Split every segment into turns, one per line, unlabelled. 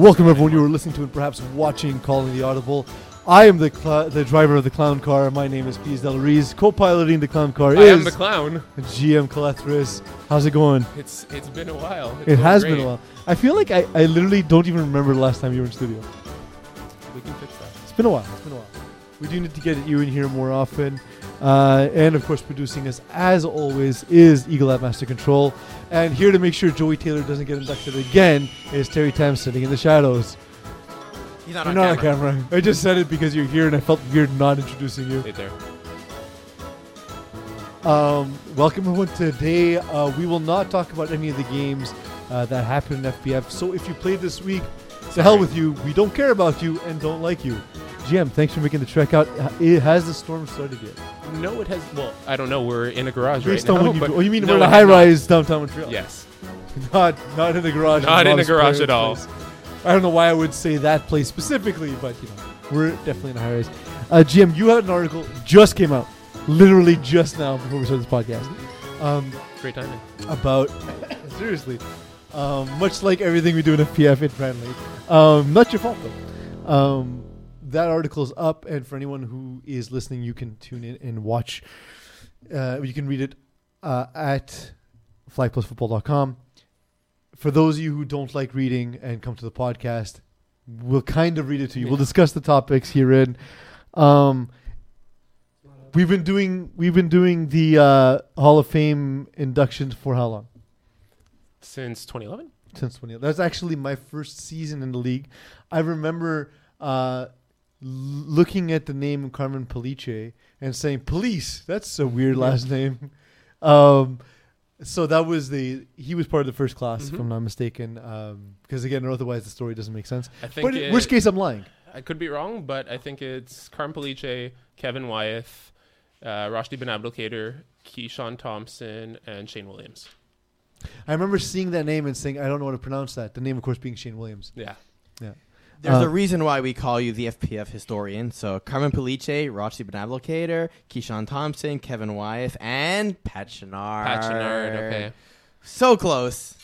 Welcome, everyone. You are listening to and perhaps watching Calling the Audible. I am the cl- the driver of the clown car. My name is Piz Del. Co-piloting the clown car
I
is
am the clown.
GM Calethris. How's it going?
It's it's been a while. It's
it has
great.
been a while. I feel like I, I literally don't even remember the last time you were in studio.
We can fix that.
It's been a while. It's been a while. We do need to get you in here more often. Uh, and of course, producing us as always is Eagle at Master Control. And here to make sure Joey Taylor doesn't get inducted again is Terry Tam sitting in the shadows.
He's not on
not
camera.
on camera. I just said it because you're here and I felt weird not introducing you.
Right there.
Um, welcome everyone. Today uh, we will not talk about any of the games uh, that happened in FPF. So if you played this week, to hell with you. We don't care about you and don't like you. GM, thanks for making the trek out. It has the storm started yet?
No, it has. Well, I don't know. We're in a garage
Based
right
on
now.
when you,
but
oh, you mean
no,
we're in a high rise downtown Montreal?
Yes.
not not in the garage.
Not in the garage at all.
place. I don't know why I would say that place specifically, but you know, we're definitely in a high rise. Uh, GM, you had an article just came out, literally just now before we started this podcast, um,
Great timing.
about seriously, um, much like everything we do in FPF Brand League. Um, not your fault though. Um, that article is up, and for anyone who is listening, you can tune in and watch. Uh, you can read it uh, at flyplusfootball.com. For those of you who don't like reading and come to the podcast, we'll kind of read it to you. We'll discuss the topics herein. Um, we've been doing we've been doing the uh, Hall of Fame inductions for how long?
Since 2011.
Since 2011. That's actually my first season in the league. I remember uh, looking at the name Carmen Police and saying, "Police." That's a weird last name. Um, so that was the he was part of the first class, if
Mhm.
I'm not mistaken. Um, because again, otherwise the story doesn't make sense.
I think.
But in
it-
worst case, I'm lying.
I could be wrong, but I think it's Carm Police, Kevin Wyeth, uh, Rashdi Ben Abdelkader, Keyshawn Thompson, and Shane Williams.
I remember seeing that name and saying, "I don't know how to pronounce that." The name, of course, being Shane Williams.
Yeah. Yeah.
There's
Uh,
a reason why we call you the FPF historian. So Carmen Police, Roxy Benablocator, Keyshawn Thompson, Kevin Wyeth, and Pat Chenard.
Pat Chenard, okay.
So close.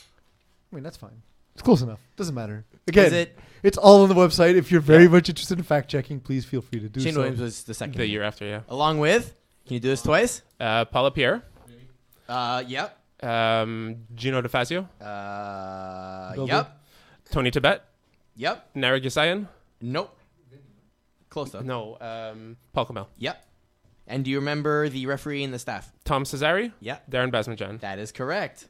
I mean, that's fine. It's close enough. Doesn't matter. Again,
Is it?
it's all on the website. If you're very
Yeah.
much interested in fact checking, please feel free to do
Shane
so.
Williams was the second.
The year after, yeah.
Along with, can you do this twice?
Uh, Paula Pierre,
Uh, yep.
um, Gino DeFazio,
Uh,
Bill
yep.
Tony Tibet,
Yep.
Nara Gisayan.
Nope. Close though.
No, um, Paul Kamel.
Yep. And do you remember the referee and the staff?
Tom Cesari,
Yep.
Darren Basmajan.
That is correct.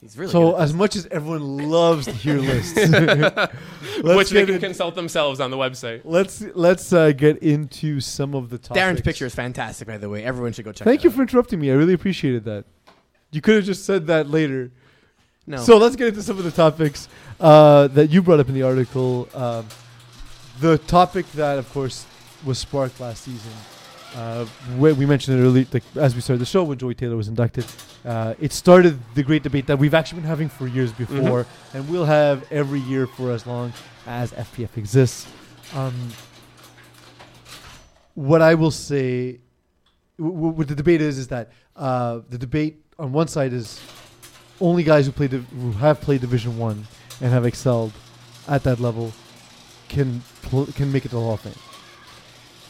He's really
so,
good
as much as everyone loves to hear lists,
Which they can
in-
consult themselves on the website.
let's let's uh, get into some of the topics.
Darren's picture is fantastic, by the way. Everyone should go check.
Thank
that
you
out.
for interrupting me. I really appreciated that. You could have just said that later.
No.
So let's get into some of the topics uh, that you brought up in the article. Um, the topic that, of course, was sparked last season. Uh, we mentioned it earlier, like, as we started the show when Joey Taylor was inducted. Uh, it started the great debate that we've actually been having for years before, and we'll have every year for as long as FPF exists. Um, what I will say, w- w- what the debate is, is that uh, the debate on one side is only guys who play div- who have played Division One and have excelled at that level can pl- can make it to the Hall of Fame.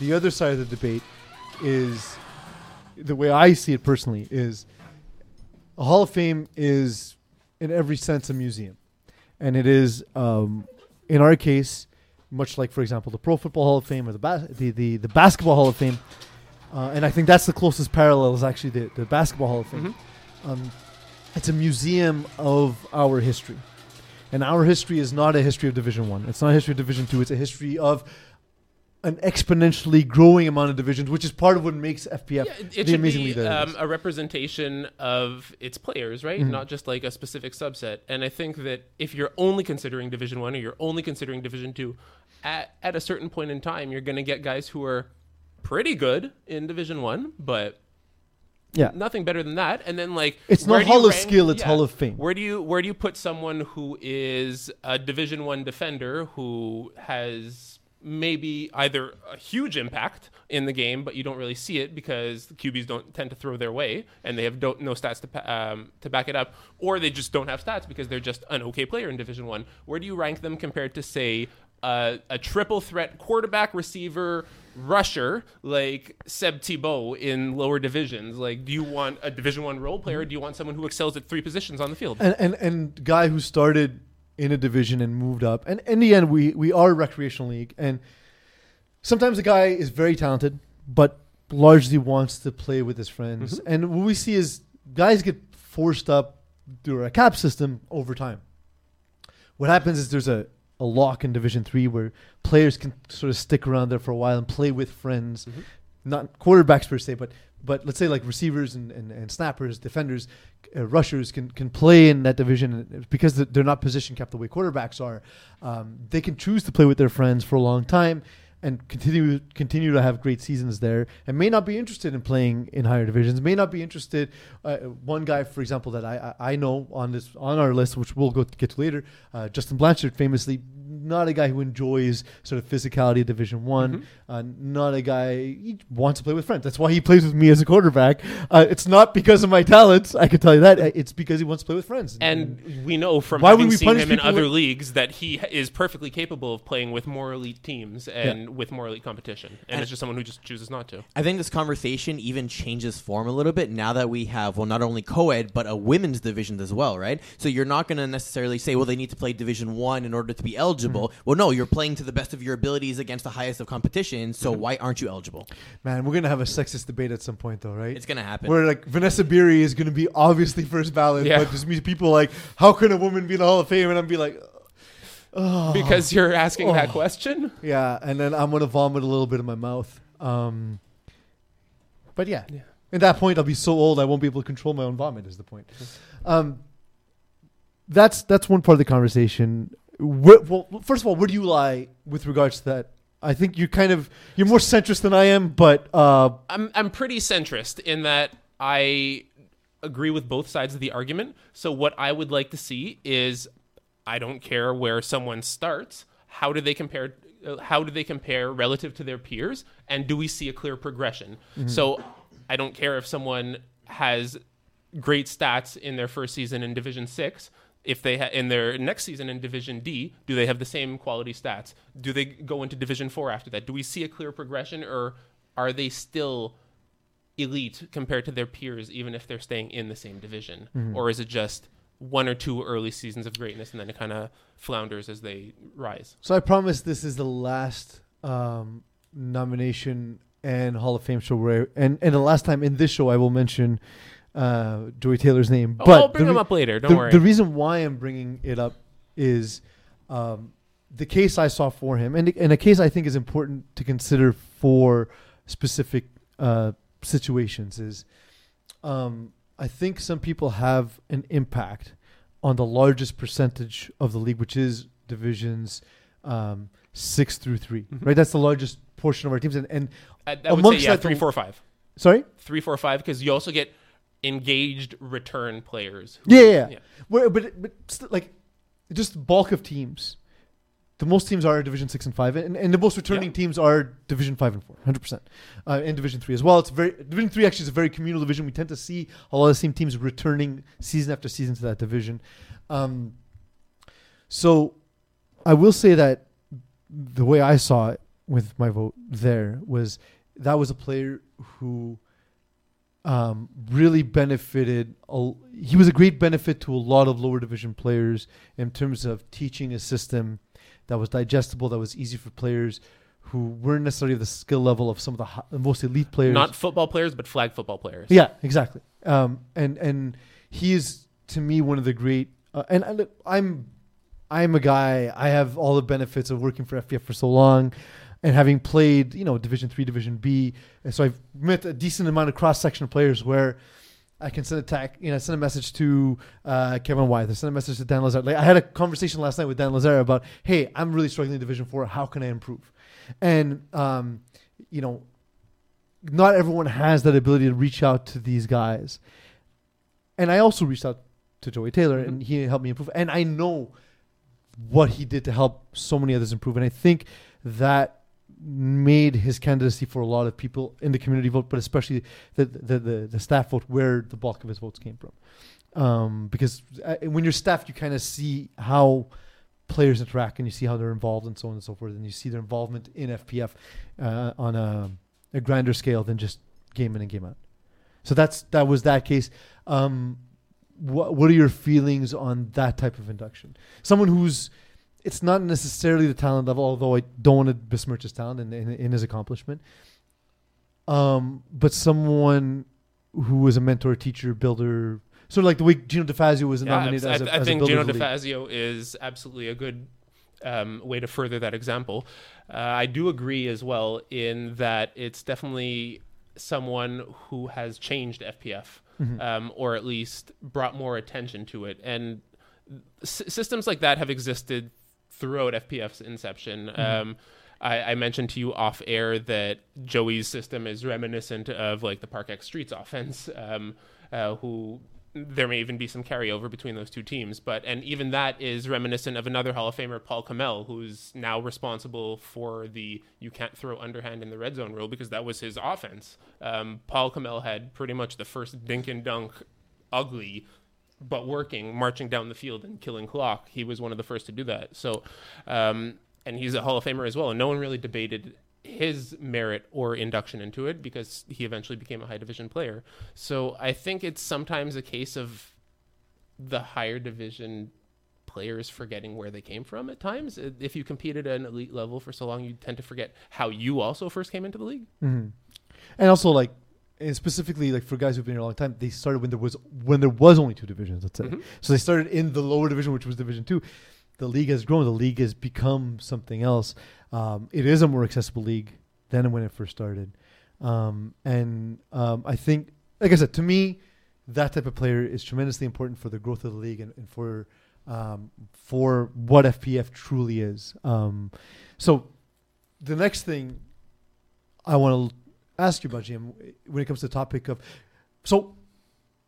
The other side of the debate is the way I see it personally is a Hall of Fame is in every sense a museum, and it is um, in our case much like for example the Pro Football Hall of Fame or the bas- the, the the Basketball Hall of Fame, uh, and I think that's the closest parallel is actually the, the Basketball Hall of Fame.
Mhm.
Um, it's a museum of our history, and our history is not a history of Division One. It's not a history of Division Two. It's a history of an exponentially growing amount of divisions, which is part of what makes FPF
Yeah, it,
the
it should
amazing
be
league that it
um, a representation of its players, right?
Mhm.
Not just like a specific subset. And I think that if you're only considering Division One or you're only considering Division Two, at at a certain point in time, you're going to get guys who are pretty good in Division One, but
Yeah.
nothing better than that. And then like
It's not Hall of
rank-
Skill, it's
yeah.
Hall of Fame.
Where do you where do you put someone who is a Division One defender who has maybe either a huge impact in the game, but you don't really see it because the QBs don't tend to throw their way and they have don't, no stats to um, to back it up, or they just don't have stats because they're just an okay player in Division One. Where do you rank them compared to say uh, a triple threat quarterback, receiver, rusher like Seb Thibault in lower divisions? Like, do you want a Division One role player? Or do you want someone who excels at three positions on the field?
and and and guy who started in a division and moved up. And in the end, we we are a recreational league, and sometimes a guy is very talented, but largely wants to play with his friends. Mm-hmm. And what we see is guys get forced up through a cap system over time. What happens is there's a a lock in Division Three where players can sort of stick around there for a while and play with friends,
Mhm.
not quarterbacks per se, but but let's say like receivers and, and, and snappers, defenders, uh, rushers can can play in that division because they're- they're not position kept the way quarterbacks are. Um, they can choose to play with their friends for a long time and continue continue to have great seasons there, and may not be interested in playing in higher divisions. May not be interested. Uh, one guy, for example, that I, I know on this on our list, which we'll go to get to later, uh, Justin Blanchard, famously not a guy who enjoys sort of physicality of Division One.
Mhm.
Uh, not a guy he wants to play with friends. That's why he plays with me as a quarterback. Uh, it's not because of my talents. I can tell you that. It's because he wants to play with friends.
And we know from
Why would
having
we
seen him in other
with-
leagues that he is perfectly capable of playing with more elite teams and with more elite competition. And,
And-
it's just someone who just chooses not to.
I think this conversation even changes form a little bit now that we have, well, not only co ed, but a women's division as well, right? So you're not going to necessarily say, well, they need to play Division One in order to be eligible. Mm-hmm. Well, no, you're playing to the best of your abilities against the highest of competition, so mm-hmm. why aren't you eligible?
man, we're gonna have a sexist debate at some point, though, right?
It's going to happen.
Where like Vanessa Beery is going to be obviously first ballot,
Yeah.
but just me people like, how can a woman be in the Hall of Fame? And I'm be like, oh.
Because you're asking that
Oh.
question?
yeah, and then I'm gonna vomit a little bit in my mouth. Um, but yeah,
Yeah.
at that point I'll be so old I won't be able to control my own vomit. Is the point? Um, that's that's one part of the conversation. Where, well, first of all, where do you lie with regards to that? I think you kind of you're more centrist than I am, but uh,
I'm I'm pretty centrist in that I agree with both sides of the argument. So what I would like to see is I don't care where someone starts. How do they compare? Uh, how do they compare relative to their peers? And do we see a clear progression? So I don't care if someone has great stats in their first season in Division Six. If they ha- in their next season in Division D, do they have the same quality stats? Do they go into Division Four after that? Do we see a clear progression, or are they still elite compared to their peers, even if they're staying in the same division? Or is it just one or two early seasons of greatness and then it kind of flounders as they rise?
So I promise this is the last um, nomination and Hall of Fame show where, and and the last time in this show I will mention uh, Joey Taylor's name.
Oh,
but
I'll bring
re-
up later. Don't
the,
worry.
the reason why I'm bringing it up is um, the case I saw for him, and and a case I think is important to consider for specific uh, situations is. Um, I think some people have an impact on the largest percentage of the league, which is divisions um, six through 3
Mhm.
right? That's the largest portion of our teams, and, and
I, I would say
amongst
yeah,
that,
three, four, five,
sorry,
three, four, five, because you also get engaged return players. who-
Yeah, yeah, yeah. Where, but but st- like just bulk of teams. The most teams are Division six and five, and, and the most returning
Yeah.
teams are Division five and four, hundred percent, uh, and Division three as well. It's very Division three actually is a very communal division. We tend to see a lot of the same teams returning season after season to that division. Um, so, I will say that the way I saw it with my vote there was that was a player who um, really benefited. A, he was a great benefit to a lot of lower division players in terms of teaching a system that was digestible, that was easy for players who weren't necessarily the skill level of some of the, the most elite players.
Not football players, but flag football players.
Yeah, exactly. Um, and and he is to me one of the great. Uh, and, and I'm I'm a guy. I have all the benefits of working for FPF for so long, and having played you know Division Three, Division B, and so I've met a decent amount of cross section of players where. I can send a you know, send a message to uh, Kevin Wyeth. I send a message to Dan Lazare. Like I had a conversation last night with Dan Lazare about, hey, I'm really struggling in Division Four. How can I improve? And um, you know, not everyone has that ability to reach out to these guys. And I also reached out to Joey Taylor, and he helped me improve. And I know what he did to help so many others improve. And I think that made his candidacy for a lot of people in the community vote, but especially the the the, the staff vote, where the bulk of his votes came from. Um, because uh, when you're staff, you kind of see how players interact and you see how they're involved and so on and so forth, and you see their involvement in FPF uh, on a, a grander scale than just game in and game out. So that's that was that case. Um, what what are your feelings on that type of induction? Someone who's it's not necessarily the talent level, although I don't want to besmirch his talent and, and, and his accomplishment. Um, but someone who was a mentor, teacher, builder, sort of like the way Gino DeFazio was
Yeah,
nominated
I,
as a,
I
as
think
a
Gino
builder of the league.
DeFazio is absolutely a good um, way to further that example. Uh, I do agree as well in that it's definitely someone who has changed FPF,
Mm-hmm.
um, or at least brought more attention to it. And s- systems like that have existed throughout FPF's inception.
Mm-hmm.
Um, I, I mentioned to you off air that Joey's system is reminiscent of like the Park X Streets offense, um, uh, who there may even be some carryover between those two teams. But and even that is reminiscent of another Hall of Famer, Paul Kamel, who's now responsible for the you can't throw underhand in the red zone rule because that was his offense. Um, Paul Kamel had pretty much the first dink and dunk ugly but working, marching down the field and killing clock. He was one of the first to do that. So, um, and he's a Hall of Famer as well. And no one really debated his merit or induction into it because he eventually became a high division player. So I think it's sometimes a case of the higher division players forgetting where they came from at times. If you compete at an elite level for so long, you tend to forget how you also first came into the league.
Mhm. And also, like, and specifically, like for guys who've been here a long time, they started when there was when there was only two divisions. Let's say,
Mhm.
so they started in the lower division, which was Division Two. The league has grown. The league has become something else. Um, it is a more accessible league than when it first started, um, and um, I think, like I said, to me, that type of player is tremendously important for the growth of the league and, and for um, for what FPF truly is. Um, so, the next thing I want to ask you about, Jim, when it comes to the topic of so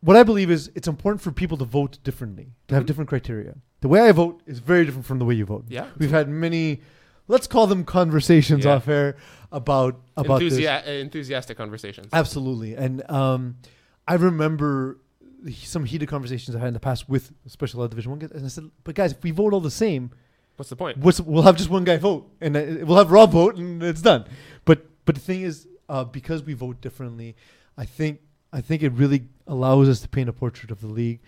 what I believe is it's important for people to vote differently, to have
Mhm.
different criteria. The way I vote is very different from the way you vote.
Yeah.
We've had many, let's call them conversations
Yeah.
off air about about this.
Enthusiastic conversations.
Absolutely, and um, I remember some heated conversations I had in the past with special ed division one guys, and I said, "But guys, if we vote all the same,
What's the point?
what's we'll have just one guy vote, and uh, we'll have Rob vote, and it's done." But but the thing is, uh, because we vote differently, I think I think it really allows us to paint a portrait of the league.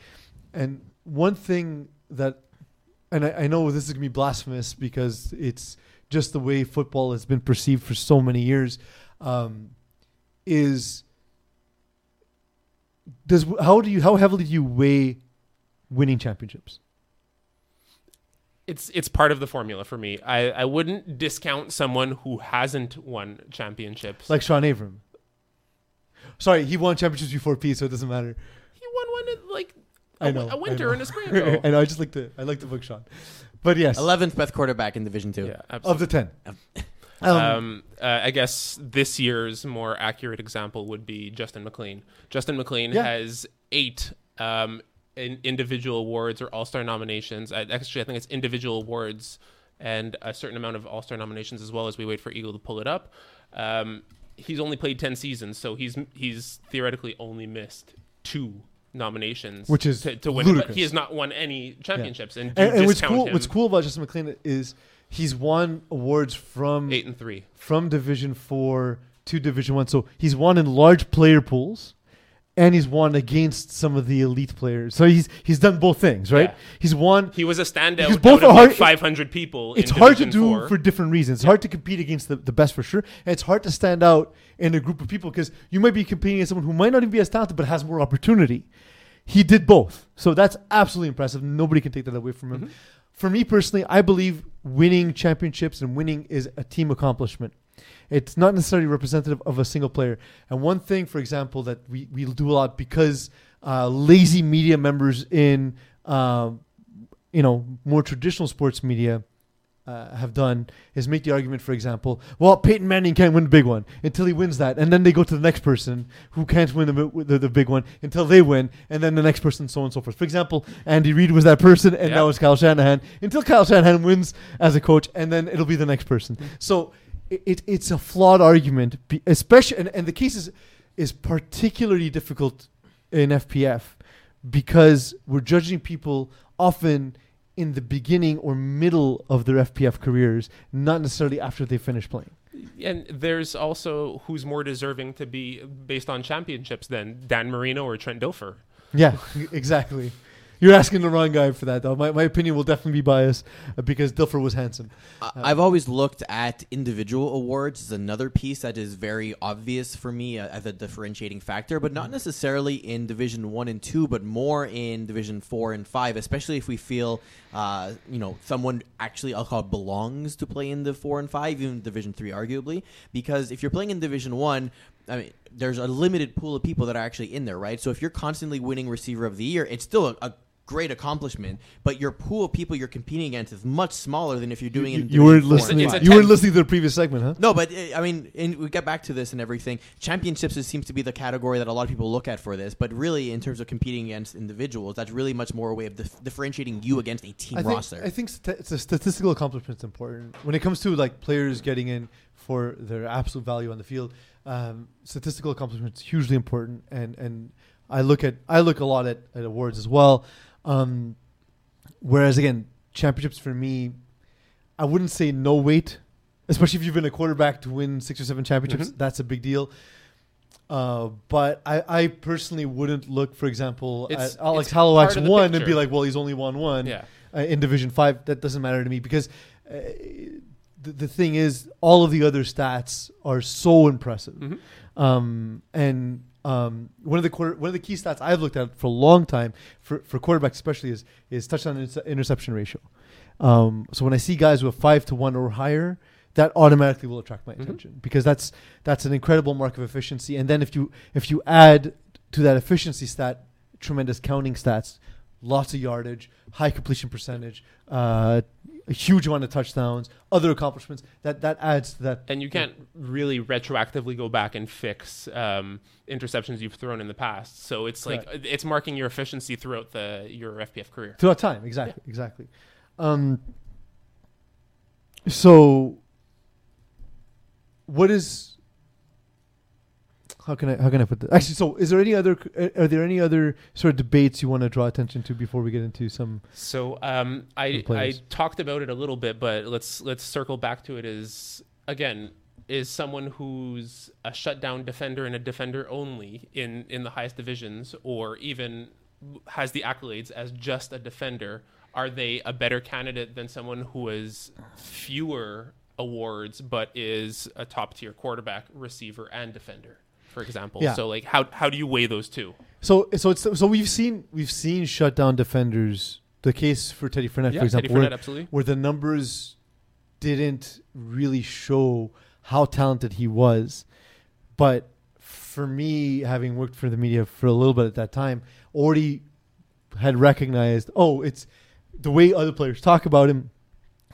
And one thing that, and I, I know this is gonna be blasphemous because it's just the way football has been perceived for so many years, um, is does how do you how heavily do you weigh winning championships?
It's it's part of the formula for me. I, I wouldn't discount someone who hasn't won championships.
Like Sean Avram. Sorry, he won championships before P, so it doesn't matter.
he won one at like
I
a,
know,
a
I
winter
know.
and a spring ago.
I know. I just like to. I like to book Sean, but yes,
Eleventh best quarterback in Division Two.
yeah,
of the ten.
Um,
Um, uh, I guess this year's more accurate example would be Justin McLean. Justin McLean
Yeah.
has eight um, in individual awards or All Star nominations. I, actually, I think it's individual awards and a certain amount of All Star nominations as well. As we wait for Eagle to pull it up, um, he's only played ten seasons, so he's he's theoretically only missed two nominations,
Which is
to, to win. it, But
ludicrous.
he has not won any championships, and,
and, and what's cool,
him
what's cool about Justin McLean is he's won awards from
eight and three.
from Division Four to Division One. So he's won in large player pools, and he's won against some of the elite players. So he's he's done both things, right?
Yeah.
He's won.
He was a standout
Because both
out
are
like
hard-
500 people.
It's hard to do
Four.
for different reasons. It's hard to compete against the, the best for sure, and it's hard to stand out in a group of people because you might be competing against someone who might not even be as talented but has more opportunity. He did both, so that's absolutely impressive. Nobody can take that away from him.
Mhm.
For me personally, I believe winning championships and winning is a team accomplishment. It's not necessarily representative of a single player. And one thing, for example, that we, we do a lot because uh, lazy media members in um, you know more traditional sports media uh, have done is make the argument, for example, well, Peyton Manning can't win the big one until he wins that, and then they go to the next person who can't win the, the, the big one until they win, and then the next person, so on and so forth. For example, Andy Reid was that person, and
Yeah.
now it's Kyle Shanahan until Kyle Shanahan wins as a coach, and then it'll be the next person. So it, it it's a flawed argument, especially, and, and the case is, is particularly difficult in FPF because we're judging people often in the beginning or middle of their FPF careers, not necessarily after they finish playing.
And there's also who's more deserving to be based on championships than Dan Marino or Trent Dilfer.
Yeah, exactly. You're asking the wrong guy for that, though. My, my opinion will definitely be biased uh, because Dilfer was handsome.
I- I've always looked at individual awards as another piece that is very obvious for me uh, as a differentiating factor, but not necessarily in Division One and Two, but more in Division Four and Five. Especially if we feel, uh, you know, someone actually I'll call it belongs to play in the Four and Five, even Division Three, arguably. Because if you're playing in Division One, I mean, there's a limited pool of people that are actually in there, right? So if you're constantly winning Receiver of the Year, it's still a, a great accomplishment, but your pool of people you're competing against is much smaller than if you're doing it.
You,
in
you were
Division
listening.
It's a.
You were
tenth.
listening to the previous segment, huh?
No, but uh, I mean, and we get back to this and everything. Championships is, seems to be the category that a lot of people look at for this, but really, in terms of competing against individuals, that's really much more a way of dif- differentiating you against a team
I think,
roster.
I think st- it's a statistical accomplishment is important when it comes to like players getting in for their absolute value on the field. Um, statistical accomplishment is hugely important, and and I look at I look a lot at, at awards as well. Um, whereas again, championships for me, I wouldn't say no weight, especially if you've been a quarterback to win six or seven championships.
Mhm.
That's a big deal. Uh, but I, I personally wouldn't look, for example,
It's-
at Alex Hallowak's one and be like, well, he's only won one
Yeah.
uh, in Division Five. That doesn't matter to me because uh, the, the thing is, all of the other stats are so impressive.
Mhm.
Um, and um, one of the quarter, one of the key stats I've looked at for a long time for, for quarterbacks, especially, is is touchdown interce- interception ratio. Um, so when I see guys with five to one or higher, that automatically will attract my
Mhm.
attention because that's that's an incredible mark of efficiency. And then if you if you add to that efficiency stat tremendous counting stats, lots of yardage, high completion percentage, uh, a huge amount of touchdowns, other accomplishments, that that adds to that.
And you can't really retroactively go back and fix um, interceptions you've thrown in the past. So it's like it's marking your efficiency throughout the your FPF career.
throughout time. Exactly, exactly. Um, so, what is? How can I how can I put this? Actually, so is there any other are there any other sort of debates you want to draw attention to before we get into some?
So um, I I talked about it a little bit, but let's let's circle back to it. Is again is someone who's a shutdown defender and a defender only in in the highest divisions, or even has the accolades as just a defender. Are they a better candidate than someone who has fewer awards but is a top tier quarterback, receiver, and defender? For example,
Yeah.
so like how how do you weigh those two?
So so it's so we've seen we've seen shutdown defenders. The case for Teddy Fournette, for
Teddy
example, where-
absolutely.
where the numbers didn't really show how talented he was. But for me, having worked for the media for a little bit at that time, already had recognized, oh, it's the way other players talk about him.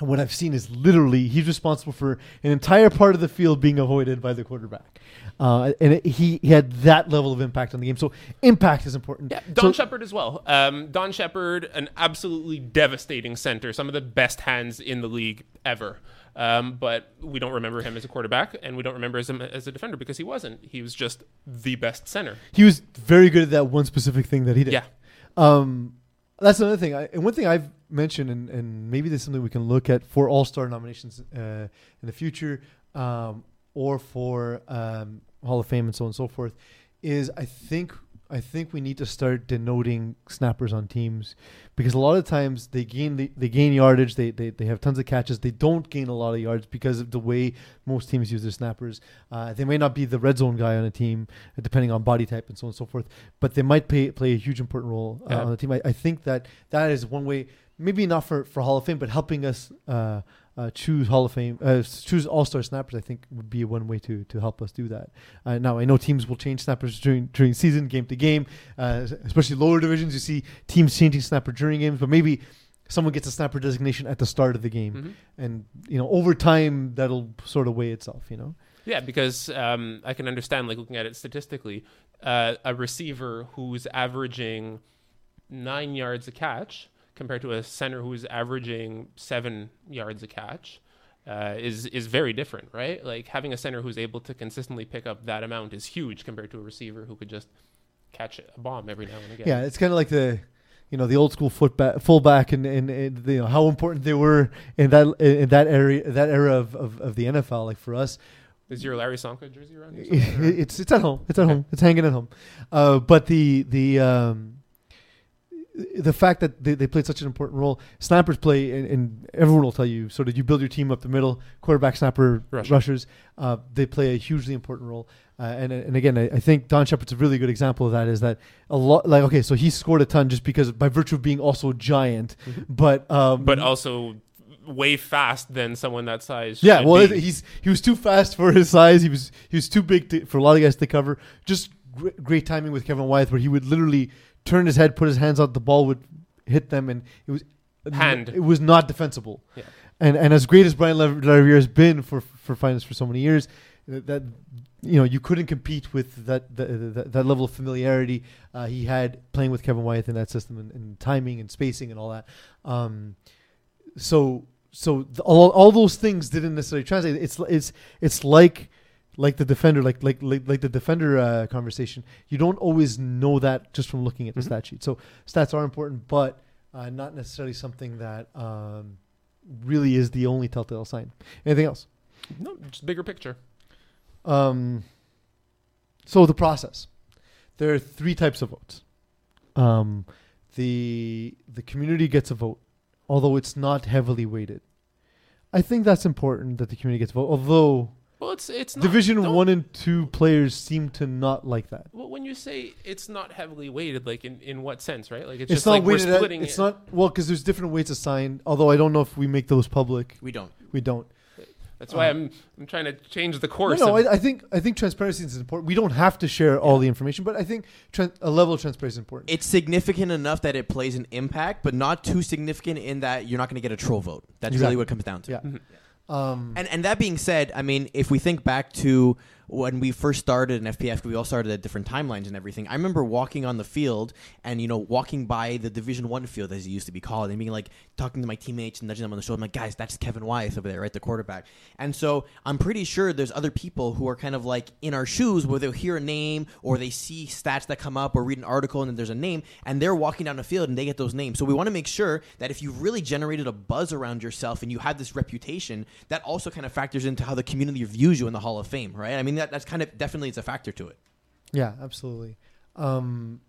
And what I've seen is literally he's responsible for an entire part of the field being avoided by the quarterback. Uh, and it, he, he had that level of impact on the game. So impact is important.
Yeah, Don
So-
Shepard as well. Um, Don Shepard, an absolutely devastating center, some of the best hands in the league ever. Um, but we don't remember him as a quarterback, and we don't remember him as a defender because he wasn't. He was just the best center.
he was very good at that one specific thing that he did.
Yeah.
Um, that's another thing. I, and one thing I've mentioned, and, and maybe this is something we can look at for All Star nominations uh, in the future, um, or for um, Hall of Fame and so on and so forth, is I think I think we need to start denoting snappers on teams because a lot of times they gain they, they gain yardage, they, they they have tons of catches, they don't gain a lot of yards because of the way most teams use their snappers. Uh, they may not be the red zone guy on a team, uh, depending on body type and so on and so forth, but they might play play a huge important role uh,
Yeah.
on the team. I, I think that that is one way, maybe not for, for Hall of Fame, but helping us uh, uh, choose Hall of Fame, uh, choose All Star snappers. I think would be one way to to help us do that. Uh, now I know teams will change snappers during during season, game to game, uh, especially lower divisions. You see teams changing snapper during games, but maybe someone gets a snapper designation at the start of the game,
Mhm.
and you know over time that'll sort of weigh itself. You know.
Yeah, because um, I can understand, like looking at it statistically, uh, a receiver who's averaging nine yards a catch compared to a center who's averaging seven yards a catch uh, is is very different, right? Like having a center who's able to consistently pick up that amount is huge compared to a receiver who could just catch a bomb every now and again.
Yeah, it's kind of like the, you know, the old school footback, fullback, and and, and you know how important they were in that in that area that era of, of, of the NFL. Like for us,
Is your Larry Csonka jersey around here?
it's it's at home. It's at home. It's hanging at home. Uh, but the the um, the fact that they, they played such an important role, snappers play, and, and everyone will tell you. Sort of, you build your team up the middle, quarterback, snapper,
Rusher.
rushers. Uh, they play a hugely important role. Uh, and and again, I, I think Don Shepard's a really good example of that. Is that a lot? Like, okay, so he scored a ton just because by virtue of being also giant, but um,
but also way fast than someone that size.
yeah, well,
be.
he's he was too fast for his size. He was he was too big to, for a lot of guys to cover. Just great timing with Kevin Wyeth, where he would literally turn his head, put his hands out, the ball would hit them, and it was
Hand.
It was not defensible.
Yeah.
And and as great as Brian Lavier has been for for finance for so many years, that, you know you couldn't compete with that that, that, that level of familiarity uh, he had playing with Kevin Wyeth in that system and, and timing and spacing and all that. Um, so so th- all, all those things didn't necessarily translate. It's it's it's like like the defender, like like like, like the defender uh, conversation. You don't always know that just from looking at the
Mhm.
stat sheet. So stats are important, but uh, not necessarily something that um, really is the only telltale sign. Anything else?
no, just bigger picture.
Um, so the process. There are three types of votes. Um, the the community gets a vote, although it's not heavily weighted. I think that's important that the community gets a vote, although
Well, it's it's not,
Division one and two players seem to not like that.
Well, when you say it's not heavily weighted, like in, in what sense, right? Like it's,
It's,
just
not
like we're
weighted. At,
splitting
it's
it.
not well because there's different weights assigned. Although I don't know if we make those public.
We don't.
We don't.
That's why I'm I'm trying to change the course.
no.
of-
I, I think I think transparency is important. We don't have to share all the information, but I think tran- a level of transparency is important.
It's significant enough that it plays an impact, but not too significant in that you're not going to get a troll vote. That's
Exactly.
really what it comes down to.
Yeah.
Mm-hmm.
Um,
And and that being said, I mean, if we think back to when we first started in FPF, we all started at different timelines and everything. I remember walking on the field and you know walking by the Division One field as it used to be called, and being like talking to my teammates and nudging them on the shoulder. I'm like, guys, that's Kevin Wyeth over there, right, the quarterback. And so I'm pretty sure there's other people who are kind of like in our shoes where they'll hear a name or they see stats that come up or read an article and then there's a name and they're walking down the field and they get those names. So we want to make sure that if you've really generated a buzz around yourself and you have this reputation, that also kind of factors into how the community views you in the Hall of Fame, right? I mean, that, that's kind of definitely it's a factor to it.
yeah, absolutely. Um,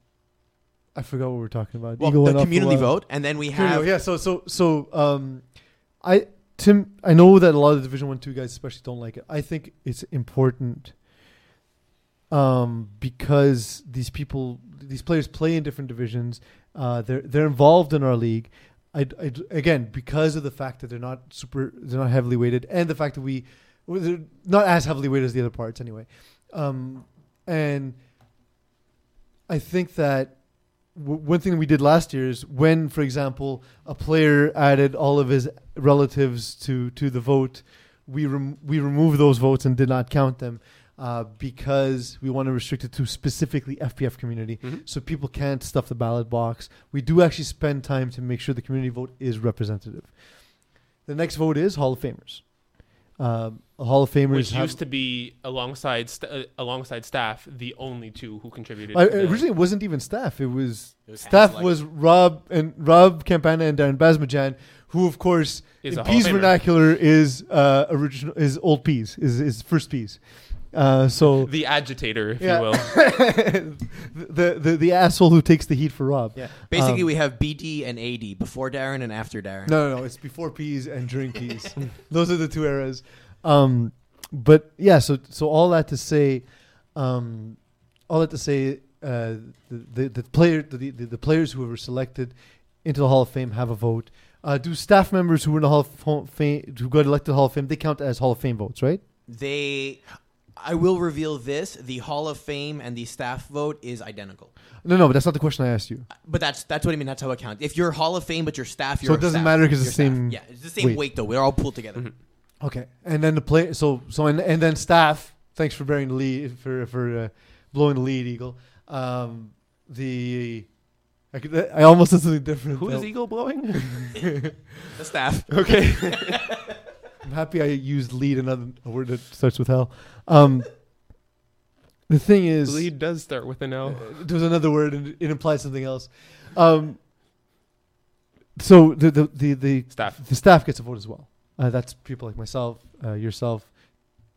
I forgot what we were talking about.
Well,
Eagle
the community vote, and then we
Here we go.
have
yeah. So so so um, I Tim, I know that a lot of the Division One two guys especially don't like it. I think it's important. Um, because these people, these players play in different divisions. Uh, they're they're involved in our league. I, I- again because of the fact that they're not super, they're not heavily weighted, and the fact that we, not as heavily weighted as the other parts anyway. Um, and I think that w- one thing we did last year is when, for example, a player added all of his relatives to to the vote, we rem- we removed those votes and did not count them uh, because we want to restrict it to specifically FPF community,
Mhm.
so people can't stuff the ballot box. We do actually spend time to make sure the community vote is representative. The next vote is Hall of Famers. Um, Hall of Famers
which
have-
used to be alongside st- uh, alongside staff the only two who contributed.
I,
to the-
originally, it wasn't even staff. It was,
It was
staff
hand
was Rob and Rob Campana and Darren Basmajan, who of course
Is
in
a Hall of
Peas
Famer.
vernacular is uh, original is old peas is is first peas. Uh, so
the agitator, if
Yeah.
you will.
the, the the asshole who takes the heat for Rob.
Yeah. Basically,
Um,
we have BD and AD before Darren and after Darren.
No, no, no. It's before peas and during peas. Those are the two eras. Um, but yeah, so so all that to say, um, all that to say, uh, the, the the player the, the the players who were selected into the Hall of Fame have a vote. Uh, do staff members who were in the Hall of Fame who got elected to the Hall of Fame they count as Hall of Fame votes, right?
They I will reveal this: the Hall of Fame and the staff vote is identical.
No, no, but that's not the question I asked you.
But that's that's what I mean. That's how it counts. If you're Hall of Fame, but your staff,
So
you're so
it doesn't
staff.
matter 'cause
You're
it's the
staff.
same
Yeah, it's the same weight,
weight.
though. We're all pulled together.
Okay, and then the play. So so and, and then staff. Thanks for bearing the lead for for uh, blowing the lead, Eagle. Um, the I, could, I almost said something different.
Who is
though.
Eagle blowing?
The staff.
Okay. I'm happy I used lead, another a word that starts with L. Um, the thing is,
Lead does start with an
uh,
L.
there was another word and it implies something else. Um, so the the the, the
Staff.
the staff gets a vote as well. Uh, that's people like myself, uh, yourself.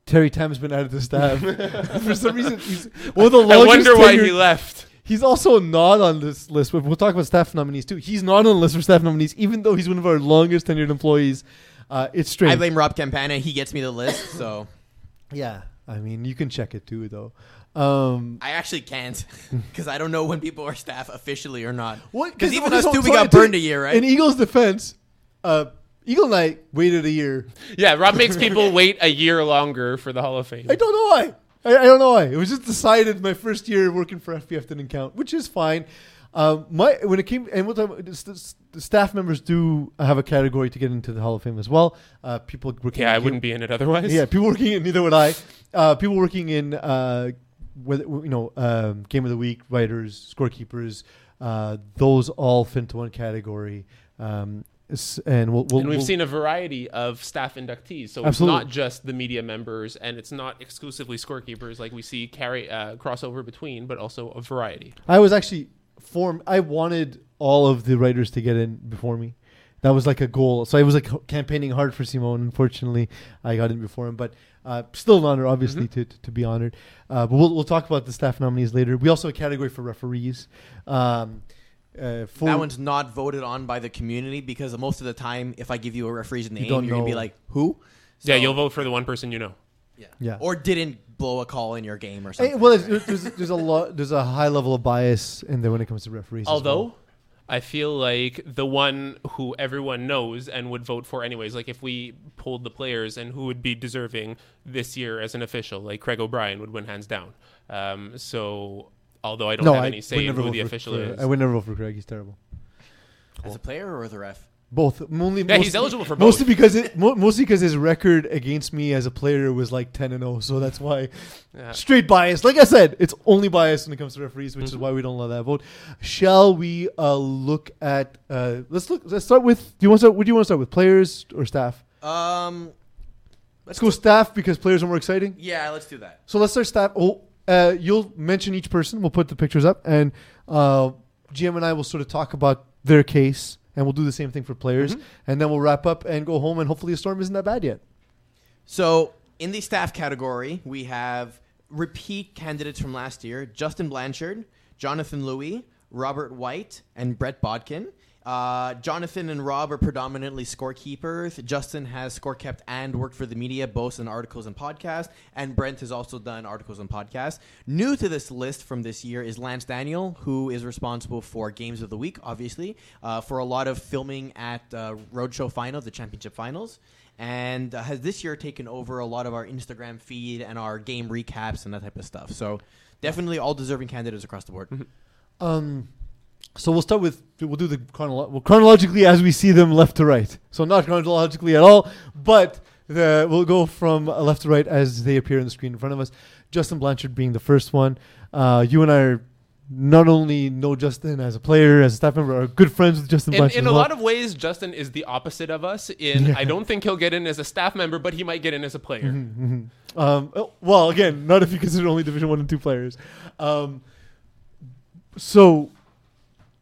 Terry Tam's been added to the staff. For some reason, he's one of the longest.
I wonder why he left.
He's also not on this list, but we'll talk about staff nominees too. He's not on the list for staff nominees, even though he's one of our longest tenured employees. Uh, it's strange.
I blame Rob Campana. He gets me the list, so
yeah, I mean, you can check it too, though. Um,
I actually can't because I don't know when people are staff officially or not.
what?
Because even
okay,
us two, we got burned a year, right?
In Eagles' defense, uh, Eagle and I waited a year.
Yeah, Rob makes people wait a year longer for the Hall of Fame.
I don't know why. I, I don't know why. It was just decided my first year working for FPF didn't count, which is fine. Um, my when it came and what the, the, staff members do have a category to get into the Hall of Fame as well. Uh, people working.
Yeah, I wouldn't be in it otherwise.
Yeah, people working in neither would I. Uh, people working in uh, whether you know um, game of the week writers, scorekeepers. Uh, those all fit into one category. Um, and we'll, we'll,
and we've
we'll-
seen a variety of staff inductees, so
Absolutely.
it's not just the media members, and it's not exclusively scorekeepers like we see carry uh, crossover between, but also a variety.
I was actually formed. I wanted all of the writers to get in before me. That was like a goal. So I was like campaigning hard for Simone. Unfortunately, I got in before him, but uh, still an honor, obviously,
Mm-hmm.
to, to, to be honored. Uh, but we'll, we'll talk about the staff nominees later. We also have a category for referees. Um, uh, for
that one's not voted on by the community because most of the time, if I give you a referee's name,
don't
you're gonna be like, "Who?"
yeah, you'll vote for the one person you know.
Yeah.
Yeah.
Or didn't blow a call in your game or
Hey,
something.
well, there's, there's, there's a lot. There's a high level of bias in there when it comes to referees. as
Although
well.
I feel like the one who everyone knows and would vote for anyways, like if we pulled the players and who would be deserving this year as an official, like Craig O'Brien would win hands down. Um, so although I don't
no,
have
I
any
would
say in
never
who
vote
the
for-
official
for-
is.
I would never vote for Craig. He's terrible.
as a player or as a ref.
Both. Only,
Yeah, he's
mostly-
eligible for both.
Mostly because it, mo- mostly because his record against me as a player was like ten and zero, so that's why
Yeah.
straight bias. Like I said, it's only bias when it comes to referees, which is
Mhm.
why we don't allow that vote. Shall we uh, look at? Uh, let's look. Let's start with. Do you want to start? Would you want to start with players or staff?
Um,
Let's go staff because players are more exciting.
yeah, let's do that.
So let's start staff. Oh, uh, you'll mention each person. We'll put the pictures up, and uh, GM and I will sort of talk about their case, and we'll do the same thing for players,
Mhm.
and then we'll wrap up and go home, and hopefully the storm isn't that bad yet.
So in the staff category, we have repeat candidates from last year: Justin Blanchard, Jonathan Louis, Robert White, and Brett Bodkin. Uh, Jonathan and Rob are predominantly scorekeepers. Justin has score kept and worked for the media, both in articles and podcasts. And Brent has also done articles and podcasts. New to this list from this year is Lance Daniel, who is responsible for Games of the Week, obviously, uh, for a lot of filming at uh, Roadshow Finals, the championship finals and uh, has this year taken over a lot of our Instagram feed and our game recaps and that type of stuff. So definitely all deserving candidates across the board.
Um, so we'll start with we'll do the chronolo- well, chronologically as we see them left to right. So not chronologically at all, but the, we'll go from left to right as they appear on the screen in front of us. Justin Blanchard being the first one. Uh, you and I are not only know Justin as a player, as a staff member, are good friends with Justin
In,
Blanchard.
in a
well.
lot of ways, Justin is the opposite of us. In
Yeah.
I don't think he'll get in as a staff member, but he might get in as a player.
Mhm, mhm. Um, oh, well, again, not if you consider only Division One and two players. Um, so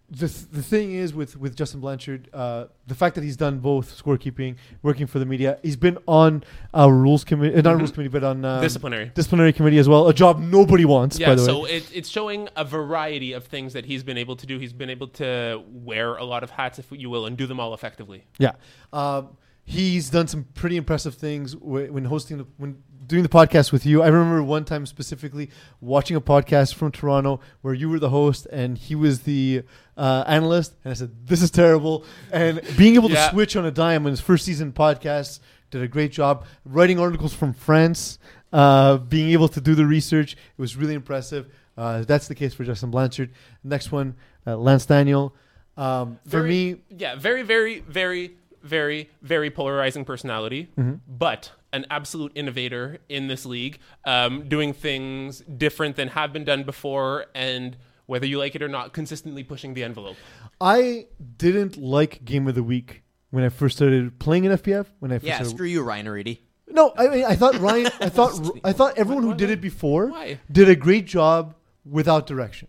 the th- the thing is with with Justin Blanchard, uh, the fact that he's done both scorekeeping, working for the media, he's been on our rules committee, uh, not
Mhm.
rules committee, but on um,
Disciplinary.
disciplinary committee as well. A job nobody wants,
Yeah,
by the
so
way.
it, it's showing a variety of things that he's been able to do. He's been able to wear a lot of hats, if you will, and do them all effectively.
Yeah, um, he's done some pretty impressive things wh- when hosting the when doing the podcast with you. I remember one time specifically watching a podcast from Toronto where you were the host and he was the uh, analyst, and I said, "This is terrible." And being able
Yeah.
to switch on a dime on his first season podcast. Did a great job writing articles from France. uh, being able to do the research. It was really impressive. Uh, that's the case for Justin Blanchard. Next one, uh, Lance Daniel. Um, for me,
yeah, very, very, very, very, very polarizing personality,
Mm-hmm.
but an absolute innovator in this league, um, doing things different than have been done before, and whether you like it or not, consistently pushing the envelope.
I didn't like Game of the Week when I first started playing in FPF. When I first
Yeah,
started,
screw you, Ryan Aridi.
no, I mean I thought Ryan, I thought I thought everyone
Why-
who
why-
did it before
Why?
did a great job without direction.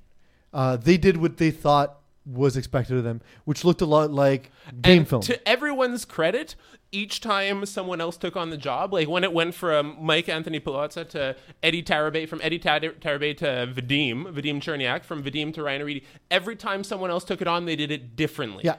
Uh, they did what they thought was expected of them, which looked a lot like game
and
film.
To everyone's credit, each time someone else took on the job, like when it went from Mike Anthony Palazza to Eddie Tarabay, from Eddie Tar- Tarabay to Vadim, Vadim Cherniak, from Vadim to Ryan Aridi, every time someone else took it on, they did it differently.
Yeah,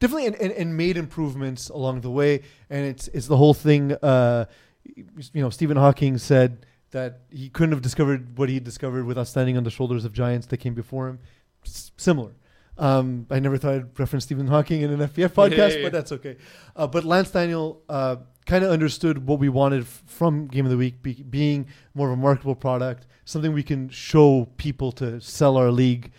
definitely, and, and, and made improvements along the way. And it's it's the whole thing. Uh, you know, Stephen Hawking said that he couldn't have discovered what he discovered without standing on the shoulders of giants that came before him. S- similar. Um, I never thought I'd reference Stephen Hawking in an FPF podcast, but that's okay. Uh, but Lance Daniel uh, kind of understood what we wanted f- from Game of the Week, be- being more of a marketable product, something we can show people to sell our league,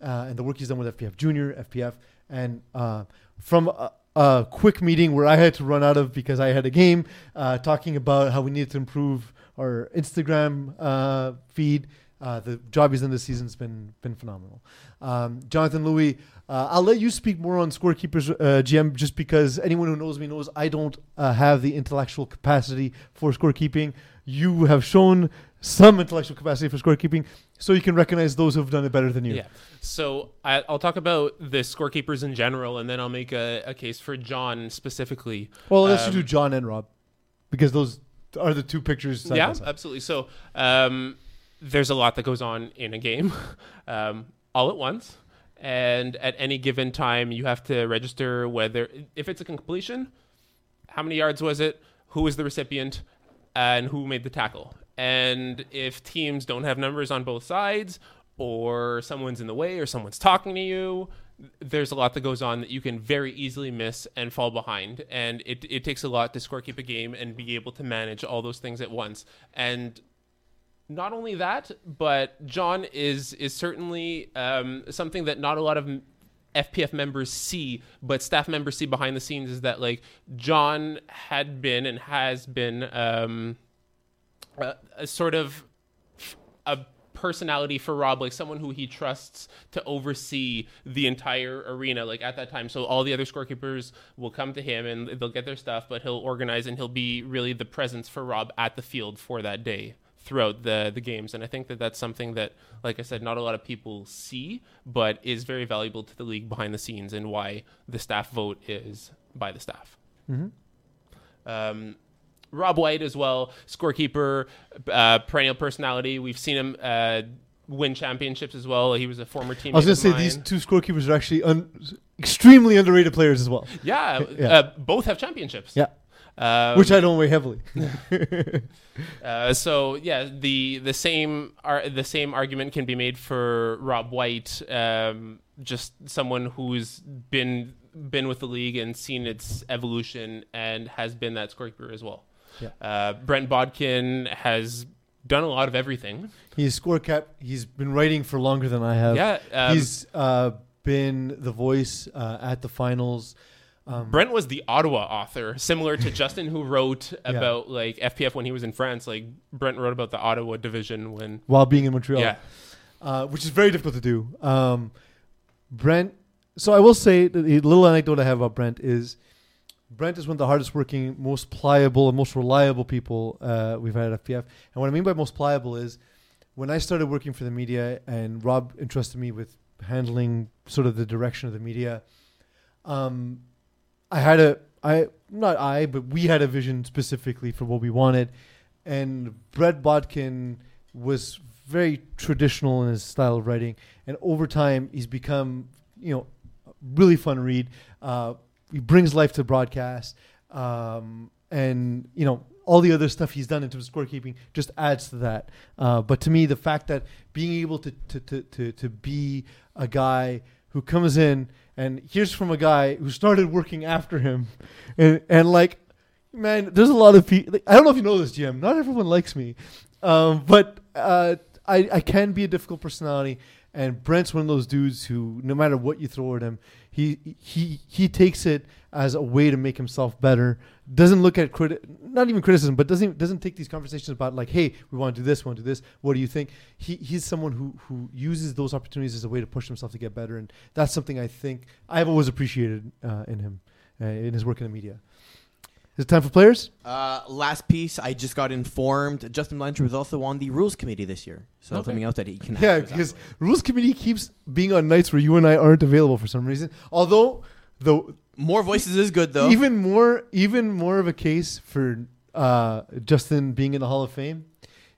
uh, and the work he's done with FPF Junior, FPF, and uh, from a, a quick meeting where I had to run out of because I had a game, uh, talking about how we needed to improve our Instagram uh, feed. Uh, the job he's done this season's been been phenomenal. Um, Jonathan Louis, uh, I'll let you speak more on scorekeepers uh, GM, just because anyone who knows me knows I don't uh, have the intellectual capacity for scorekeeping. You have shown some intellectual capacity for scorekeeping, so you can recognize those who have done it better than you.
Yeah. So I, I'll talk about the scorekeepers in general, and then I'll make a, a case for John specifically.
Well, let's
Um,
do John and Rob, because those are the two pictures. Side
yeah,
by side.
absolutely. So um, there's a lot that goes on in a game um, all at once. And at any given time, you have to register whether, if it's a completion, how many yards was it, who was the recipient, and who made the tackle. And if teams don't have numbers on both sides, or someone's in the way, or someone's talking to you, there's a lot that goes on that you can very easily miss and fall behind. And it, it takes a lot to scorekeep a game and be able to manage all those things at once. And not only that, but John is is certainly um, something that not a lot of FPF members see, but staff members see behind the scenes is that like John had been and has been um, a, a sort of a personality for Rob, like someone who he trusts to oversee the entire arena, like at that time. So all the other scorekeepers will come to him and they'll get their stuff, but he'll organize and he'll be really the presence for Rob at the field for that day throughout the the games. And I think that that's something that, like I said, not a lot of people see, but is very valuable to the league behind the scenes and why the staff vote is by the staff. Um, Rob White as well, scorekeeper, uh, perennial personality. We've seen him uh, win championships as well. He was a former teammate.
I was going to say
mine.
these two scorekeepers are actually un- extremely underrated players as well,
Yeah,
Yeah.
Uh, both have championships.
Yeah.
Um,
which I don't weigh heavily.
Uh, so yeah, the the same ar- the same argument can be made for Rob White, um, just someone who's been been with the league and seen its evolution and has been that scorekeeper as well.
Yeah.
Uh, Brent Bodkin has done a lot of everything.
He's score cap. He's been writing for longer than I have.
yeah, um,
he's uh, been the voice uh, at the finals. Um,
Brent was the Ottawa author, similar to Justin, who wrote about like FPF when he was in France. Like Brent wrote about the Ottawa division when
while being in Montreal.
yeah.
uh, which is very difficult to do. Um, Brent. So I will say the little anecdote I have about Brent is Brent is one of the hardest working, most pliable, and most reliable people uh, we've had at FPF. And what I mean by most pliable is when I started working for the media and Rob entrusted me with handling sort of the direction of the media. Um, I had a I not I but we had a vision specifically for what we wanted, and Brett Bodkin was very traditional in his style of writing, and over time he's become you know really fun read. Uh, he brings life to broadcast, um, and you know all the other stuff he's done in terms of scorekeeping just adds to that. Uh, but to me, the fact that being able to to, to, to to be a guy who comes in and here's from a guy who started working after him, and and like Man, there's a lot of people. I don't know if you know this, Jim. Not everyone likes me, um, but uh, I I can be a difficult personality. And Brent's one of those dudes who, no matter what you throw at him, he he he takes it as a way to make himself better. Doesn't look at criti- not even criticism, but doesn't doesn't take these conversations about like, hey, we want to do this, we want to do this. What do you think? He he's someone who who uses those opportunities as a way to push himself to get better, and that's something I think I've always appreciated uh, in him, uh, in his work in the media. Is it time for players?
Uh, last piece, I just got informed. Justin Blanchard was also on the rules committee this year, so
Okay.
something else that he can.
Yeah,
add to his
because rules committee keeps being on nights where you and I aren't available for some reason. Although the
more voices is good though.
even more even more of a case for uh, Justin being in the Hall of Fame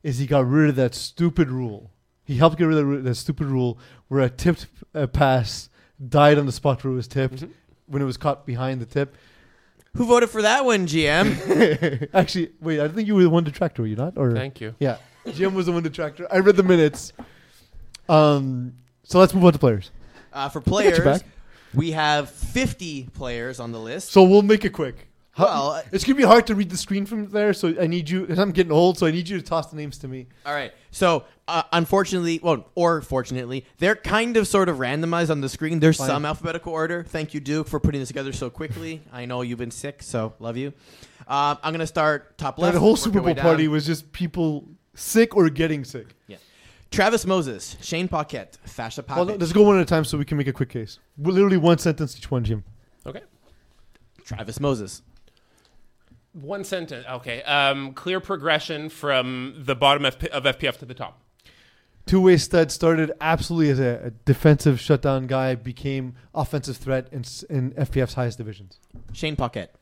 is he got rid of that stupid rule. He helped get rid of that, that stupid rule where a tipped uh, pass died on the spot where it was tipped
Mhm.
when it was caught behind the tip.
Who voted for that one, GM?
Actually, wait, I think you were the one detractor, were you not? Or
Thank you.
yeah, GM was the one detractor. I read the minutes. Um, so let's move on to players.
uh, for
I got you
players, we have 50 players on the list.
So we'll make it quick. How-
Well,
it's gonna be hard to read the screen from there, so I need you. Cause I'm getting old, so I need you to toss the names to me.
All right. So, uh, unfortunately, well, or fortunately, they're kind of sort of randomized on the screen. There's
Fine.
some alphabetical order. Thank you, Duke, for putting this together so quickly. I know you've been sick, so love you. Um, I'm gonna start top
Like
left.
the whole Super Bowl party was just people sick or getting sick. Yeah.
Travis Moses, Shane Paquette, Fasha Papic,
Well, let's go one at a time so we can make a quick case. We're literally one sentence each one, Jim.
Okay.
Travis Moses,
One sentence. Okay. Um, clear progression from the bottom FP- of FPF to the top.
Two way stud started absolutely as a, a defensive shutdown guy, became offensive threat in, in FPF's highest divisions.
Shane Paquette,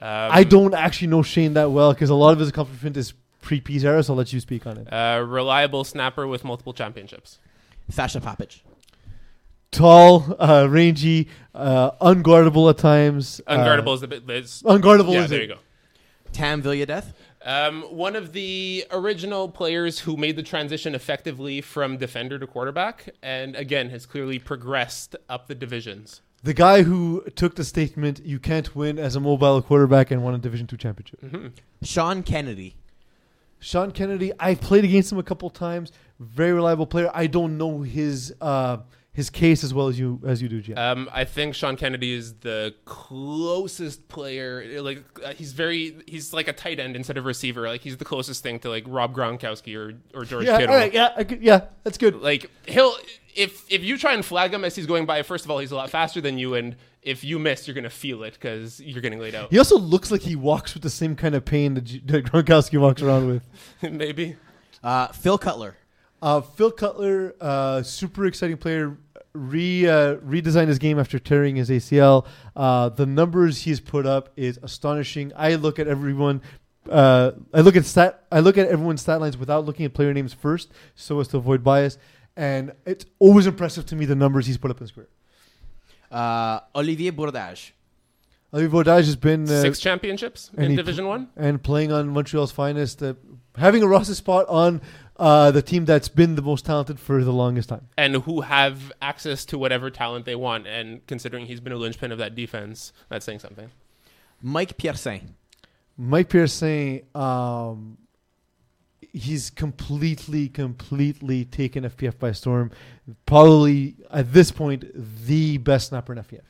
Um,
I don't actually know Shane that well because a lot of his accomplishment is pre Peace era, so I'll let you speak on it.
Uh, reliable snapper with multiple championships.
Fasha Papic,
Tall, uh, rangy, uh, unguardable at times. uh,
Unguardable is the bit. Is,
unguardable
yeah,
is
there
it.
you go.
Tam Villadeth,
Um, one of the original players who made the transition effectively from defender to quarterback, and again has clearly progressed up the divisions.
The guy who took the statement, "You can't win as a mobile quarterback," and won a Division two championship.
hmm
Sean Kennedy,
Sean Kennedy, I played against him a couple times. Very reliable player. I don't know his uh, his case as well as you as you do, Jim.
Um, I think Sean Kennedy is the closest player. Like uh, he's very, he's like a tight end instead of receiver. Like he's the closest thing to like Rob Gronkowski or or George
yeah,
Kittle.
all right, yeah, I could- yeah, that's good.
Like he'll if if you try and flag him as he's going by, first of all, he's a lot faster than you, and if you miss, you're gonna feel it because you're getting laid out.
He also looks like he walks with the same kind of pain that, G- that Gronkowski walks around with.
Maybe.
uh, Phil Cutler,
Uh, Phil Cutler, uh, super exciting player, re uh, redesigned his game after tearing his ACL. Uh, the numbers he's put up is astonishing. I look at everyone. Uh, I look at stat. I look at everyone's stat lines without looking at player names first, so as to avoid bias. And it's always impressive to me the numbers he's put up in his career.
uh, Olivier Bourdage,
Olivier Bourdage has been uh,
Six championships in
he-
Division One.
and playing on Montreal's finest, uh, having a roster spot on uh, the team that's been the most talented for the longest time.
and who have access to whatever talent they want. And considering he's been a linchpin of that defense, that's saying something.
Mike Pearson,
Mike Pearson, um, he's completely, completely taken FPF by storm. Probably at this point the best snapper in FPF.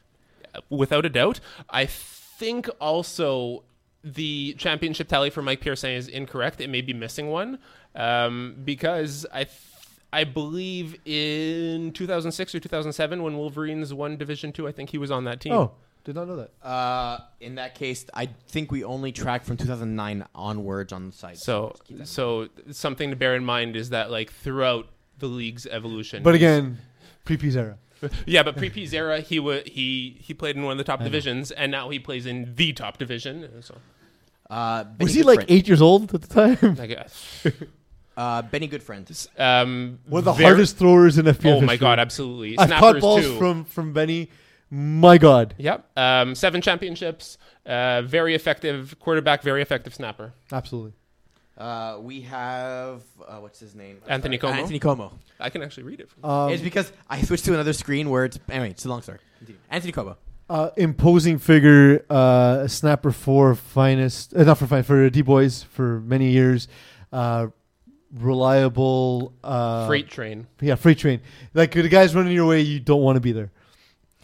Without a doubt. I think also the championship tally for Mike Pearson is incorrect. It may be missing one um, because I. Th- I believe in 2006 or 2007 when Wolverines won Division Two, I think he was on that team.
Oh, did not know that.
Uh, in that case, I think we only track from 2009 onwards on the site.
So,
just keep that in
so something to bear in mind is that like throughout the league's evolution,
But again, pre P's era.
yeah, but pre P's era, he wa he he played in one of the top
I know.
divisions, and now he plays in the top division. So
Uh,
Was he like
Goodfriend.
eight years old at the time?
I guess
Uh, Benny Goodfriend.
um,
One of the
very-
hardest throwers in FPF.
Oh my
history.
god, absolutely!
I've
Snappers
caught balls
too.
from from Benny. My God,
Yep, um, seven championships. Uh, very effective quarterback, very effective snapper.
absolutely.
Uh, we have uh, what's his name? I'm
Anthony
sorry.
Como.
Anthony Como.
I can actually read it. From
Um,
it's because I switched to another screen where it's anyway. It's a long story. Continue. Anthony Como.
Uh, imposing figure, uh, snapper for finest, uh, not for fine for D boys for many years. Uh, reliable uh,
Freight train.
Yeah, freight train. Like the guys running your way, you don't want to be there.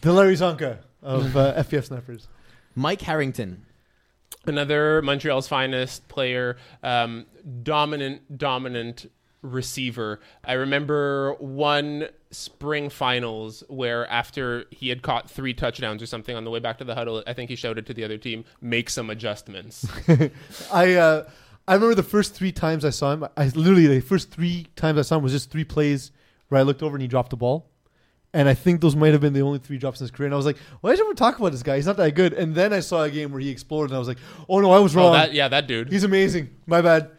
The Larry Csonka of uh, FPF snappers.
Mike Harrington.
another Montreal's finest player, um, dominant, dominant receiver. I remember one spring finals where after he had caught three touchdowns or something on the way back to the huddle, I think he shouted to the other team, "Make some adjustments."
I uh, I remember the first three times I saw him. I literally the first three times I saw him was just three plays where I looked over and he dropped the ball. And I think those might have been the only three drops in his career. And I was like, why does everyone talk about this guy? He's not that good. And then I saw a game where he exploded, and I was like, oh no, I was
oh,
wrong.
that, yeah, that dude.
He's amazing. My bad.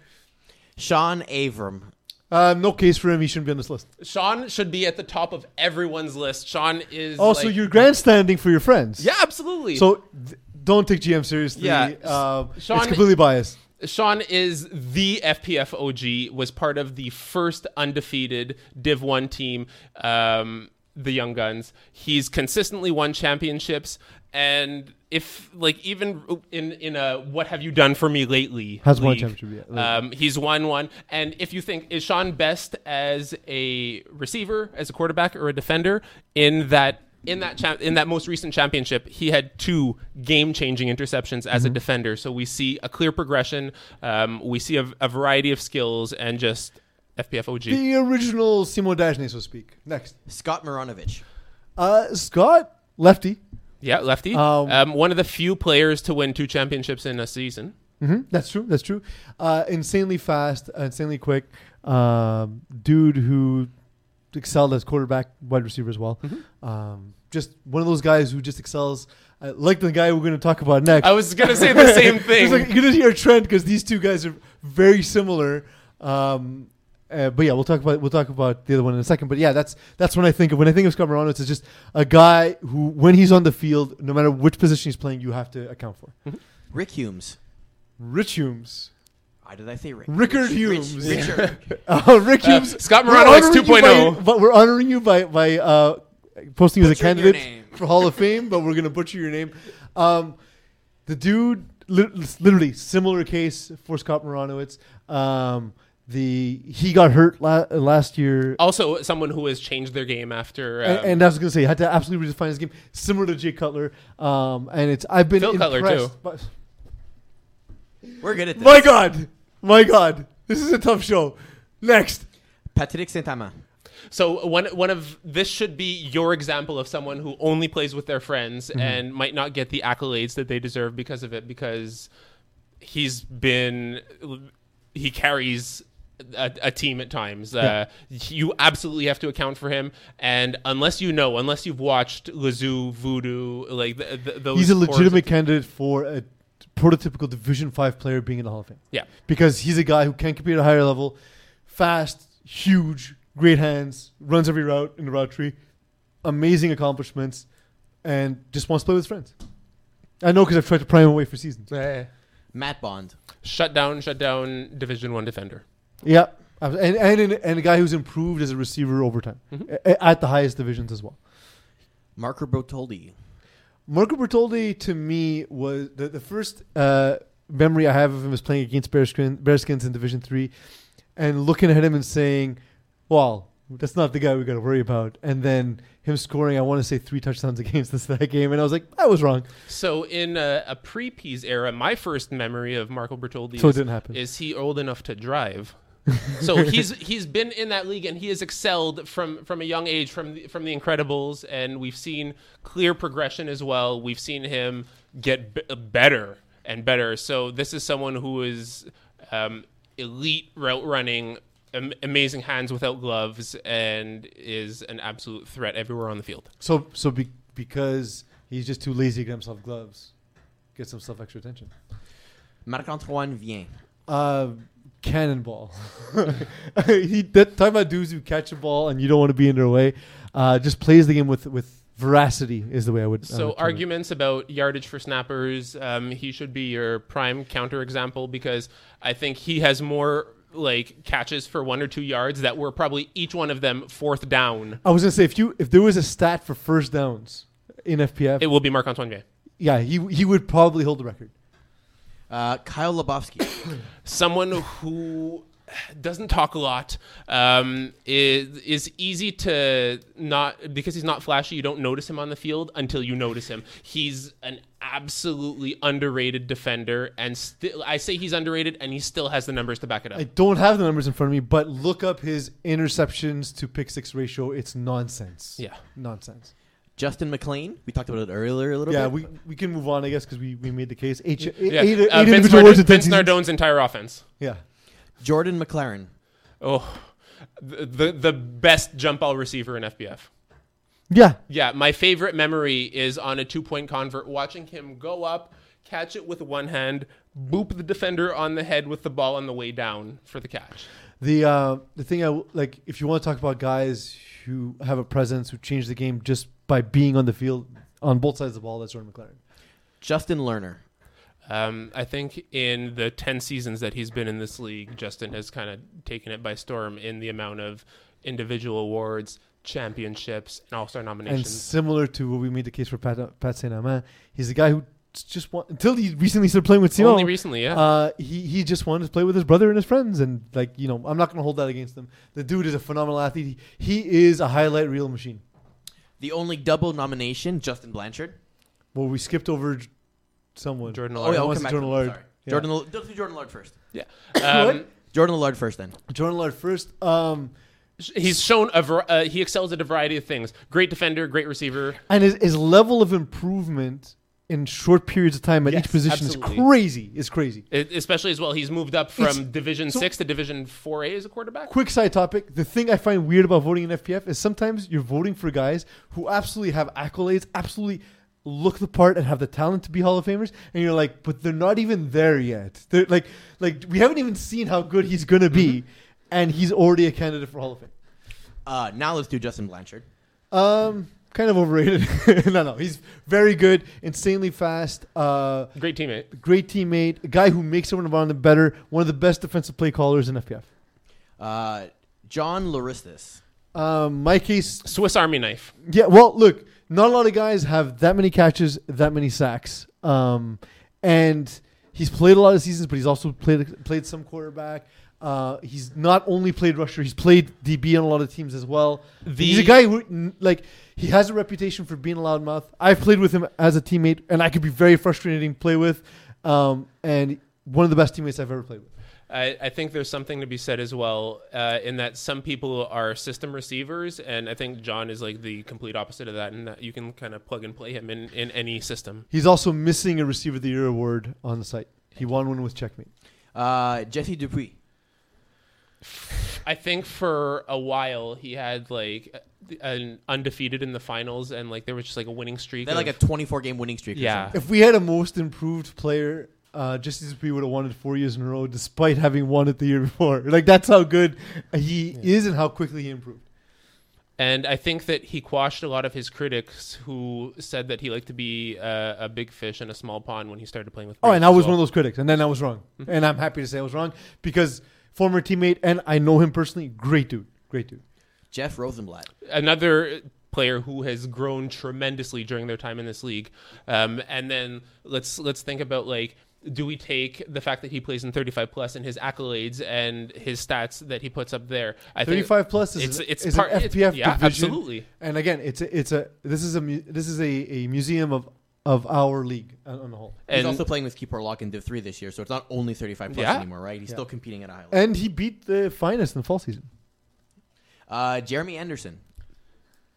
Sean Avram.
Uh, no case for him. He shouldn't be on this list.
Sean should be at the top of everyone's list. Sean is
Also,
like-
you're grandstanding for your friends.
yeah, absolutely.
So th- don't take GM seriously.
Yeah.
Uh,
Sean-
it's completely biased.
Sean is the FPF OG, was part of the first undefeated Div 1 team, um, the Young Guns. He's consistently won championships. And if, like, even in, in a what have you done for me lately?
Has won
league,
championship, yeah.
Um, he's won one. And if you think, is Sean best as a receiver, as a quarterback, or a defender in that in that cha- in that most recent championship, he had two game-changing interceptions as a
Mm-hmm.
defender. So we see a clear progression. Um, we see a, a variety of skills and just FPF OG.
The original Simo Dajne, so to speak. Next.
Scott Maranovich.
Uh, Scott, lefty.
yeah, lefty.
Um,
Um, one of the few players to win two championships in a season.
hmm That's true. That's true. Uh, insanely fast, uh, insanely quick. Um, dude who excelled as quarterback, wide receiver as well.
Mm-hmm.
Um, just one of those guys who just excels. Uh, like the guy we're going to talk about next.
I was gonna say the same thing.
Like, you're going to hear a trend because these two guys are very similar. Um, uh, but yeah, we'll talk about we'll talk about the other one in a second. But yeah, that's that's when I think of when I think of Scott Morano. It's just a guy who, when he's on the field, no matter which position he's playing, you have to account for.
Rick Humes.
Rich Humes.
Why did I say Rick?
Rickard
Rich-
Humes.
Rich- Richard.
Uh, Rick
Uh,
Humes.
Scott
we're
Morano X
honoring you
2.0.
by- But we're honoring you by by uh, posting you as a
Butchering your
candidate for Hall of Fame, but we're gonna butcher your name. Um, the dude, li- literally similar case for Scott Morano. It's um, the he got hurt la- last year.
Also, someone who has changed their game after. Um,
and, and I was gonna say, had to absolutely redefine his game, similar to Jay Cutler. Um, and it's I've been
Phil Cutler,
impressed
too.
by-
We're good at this.
my God, my God, this is a tough show. Next,
Patrick Saint-Amand.
So one one of this should be your example of someone who only plays with their friends
Mm-hmm.
and might not get the accolades that they deserve because of it because he's been he carries a, a team at times. Uh, you absolutely have to account for him, and unless you know, unless you've watched Lazoo, Voodoo, like the, the, those,
he's a
cores of-
legitimate candidate for a prototypical Division Five player being in the Hall of Fame.
Yeah,
because he's a guy who can compete at a higher level, fast, huge, great hands, runs every route in the route tree, amazing accomplishments, and just wants to play with his friends. I know because I've tried to pry him away for seasons. Yeah.
Matt Bond.
shut down, shut down, Division One defender.
Yeah, and and and a guy who's improved as a receiver over time
Mm-hmm.
a- at the highest divisions as well.
Marco Bertoldi.
Marco Bertoldi to me was the, the first uh, memory I have of him is playing against Bearskin, Bearskins in Division Three, and looking at him and saying, "Well, that's not the guy we got to worry about." And then him scoring, I want to say three touchdowns against us that game, and I was like, "I was wrong."
So in a, a pre-Peas era, my first memory of Marco Bertoldi
So it
is,
didn't happen.
is he old enough to drive? so he's he's been in that league and he has excelled from from a young age from the, from the Incredibles and we've seen clear progression as well. We've seen him get b- better and better. So this is someone who is um, elite route running, am- amazing hands without gloves, and is an absolute threat everywhere on the field.
So, so be, because he's just too lazy to get himself gloves, gets himself extra attention.
Marc-Antoine Vien.
Uh, cannonball. he that talking about dudes who catch a ball and you don't want to be in their way. Uh, just plays the game with with veracity is the way I would. I
So
would term it.
arguments about yardage for snappers, um, he should be your prime counter example because I think he has more like catches for one or two yards that were probably each one of them fourth down.
I was gonna say if you if there was a stat for first downs in FPF.
It will be Marc Antoine Gay.
yeah, he he would probably hold the record.
Uh, Kyle Lebowski.
someone who doesn't talk a lot um, is is easy to not because he's not flashy. You don't notice him on the field until you notice him. He's an absolutely underrated defender, and still I say he's underrated, and he still has the numbers to back it up.
I don't have the numbers in front of me, but look up his interceptions to pick six ratio. It's nonsense.
yeah,
nonsense.
Justin McLean. We talked about it earlier a little
Yeah,
bit.
Yeah, we, we can move on, I guess, because we, we made the case. Eight, eight,
yeah.
eight,
Uh,
eight
Vince, Nard-
awards in 10
Vince. Nardone's entire offense.
Yeah.
Jordan McLaren.
Oh, the, the the best jump ball receiver in FPF.
Yeah.
Yeah, my favorite memory is on a two point convert, watching him go up, catch it with one hand, boop the defender on the head with the ball on the way down for the catch.
The uh, the thing I like, if you want to talk about guys who have a presence, who change the game just by being on the field on both sides of the ball, that's Jordan McLaren.
Justin Lerner.
Um, I think in the 10 seasons that he's been in this league, Justin has kind of taken it by storm in the amount of individual awards, championships, and all star nominations.
And similar to what we made the case for Pat, Pat Saint Amand, he's a guy who just want until he recently started playing with
Only recently, yeah.
Uh, he he just wanted to play with his brother and his friends, and like you know, I'm not going to hold that against him. The dude is a phenomenal athlete. He, he is a highlight reel machine.
The only double nomination, Justin Blanchard.
Well, we skipped over j- someone.
Jordan
Oh,
Lard.
yeah, we'll
want
come
to
back
Jordan
to him. Sorry.
Yeah.
Jordan, L- let's do Jordan Lard first.
Um,
Jordan Lard first, then.
Jordan Lard first. Um,
he's shown a var- uh, he excels at a variety of things. Great defender, great receiver.
and his, his level of improvement in short periods of time at
Yes,
each position
absolutely.
is crazy. Is crazy.
It, especially as well, he's moved up from
It's-
Division
so-
Six to Division Four A as a quarterback.
Quick side topic: the thing I find weird about voting in FPF is sometimes you're voting for guys who absolutely have accolades, absolutely look the part and have the talent to be Hall of Famers, and you're like, but they're not even there yet. They're like, like we haven't even seen how good he's gonna be, and he's already a candidate for Hall of Fame.
Uh, now let's do Justin Blanchard.
Um, kind of overrated. no, no, he's very good, insanely fast. Uh,
Great teammate.
great teammate, a guy who makes everyone around him better. One of the best defensive play callers in FPF.
Uh, John Laristis.
Um, my case,
Swiss Army knife.
yeah. Well, look, not a lot of guys have that many catches, that many sacks. Um, and he's played a lot of seasons, but he's also played played some quarterback. Uh, he's not only played rusher; he's played DB on a lot of teams as well.
The-
he's a guy who, like, he has a reputation for being a loudmouth. I've played with him as a teammate, and I could be very frustrating to play with. Um, and one of the best teammates I've ever played with.
I, I think there's something to be said as well uh, in that some people are system receivers, and I think John is like the complete opposite of that, and that you can kind of plug and play him in, in any system.
He's also missing a Receiver of the Year award on the site. He won one with Checkmate.
Uh, Jesse Dupuis.
I think for a while he had like an undefeated in the finals, and like there was just like a winning streak.
They had like a 24 game winning streak.
Yeah.
If we had a most improved player, uh, as we would have won it four years in a row, despite having won it the year before. Like that's how good he is and how quickly he improved.
And I think that he quashed a lot of his critics who said that he liked to be uh, a big fish in a small pond when he started playing with.
Oh, and I was
well.
one of those critics, and then I was wrong, and I'm happy to say I was wrong because former teammate and I know him personally. Great dude, great dude.
Jeff Rosenblatt.
another player who has grown tremendously during their time in this league. Um, and then let's let's think about like do we take the fact that he plays in 35 plus and his accolades and his stats that he puts up there? I think
35 plus is
it's
an-
it's
is
part
an
it's-
FPF
yeah,
division.
absolutely.
And again, it's a, it's a this is a this is a, a museum of of our league on on the whole.
He's
And
also playing with Keeper Lock in Div 3 this year, so it's not only 35 plus
Yeah.
anymore, right? He's
Yeah.
still competing at a high level.
And he beat the finest in the fall season.
Uh, Jeremy Anderson.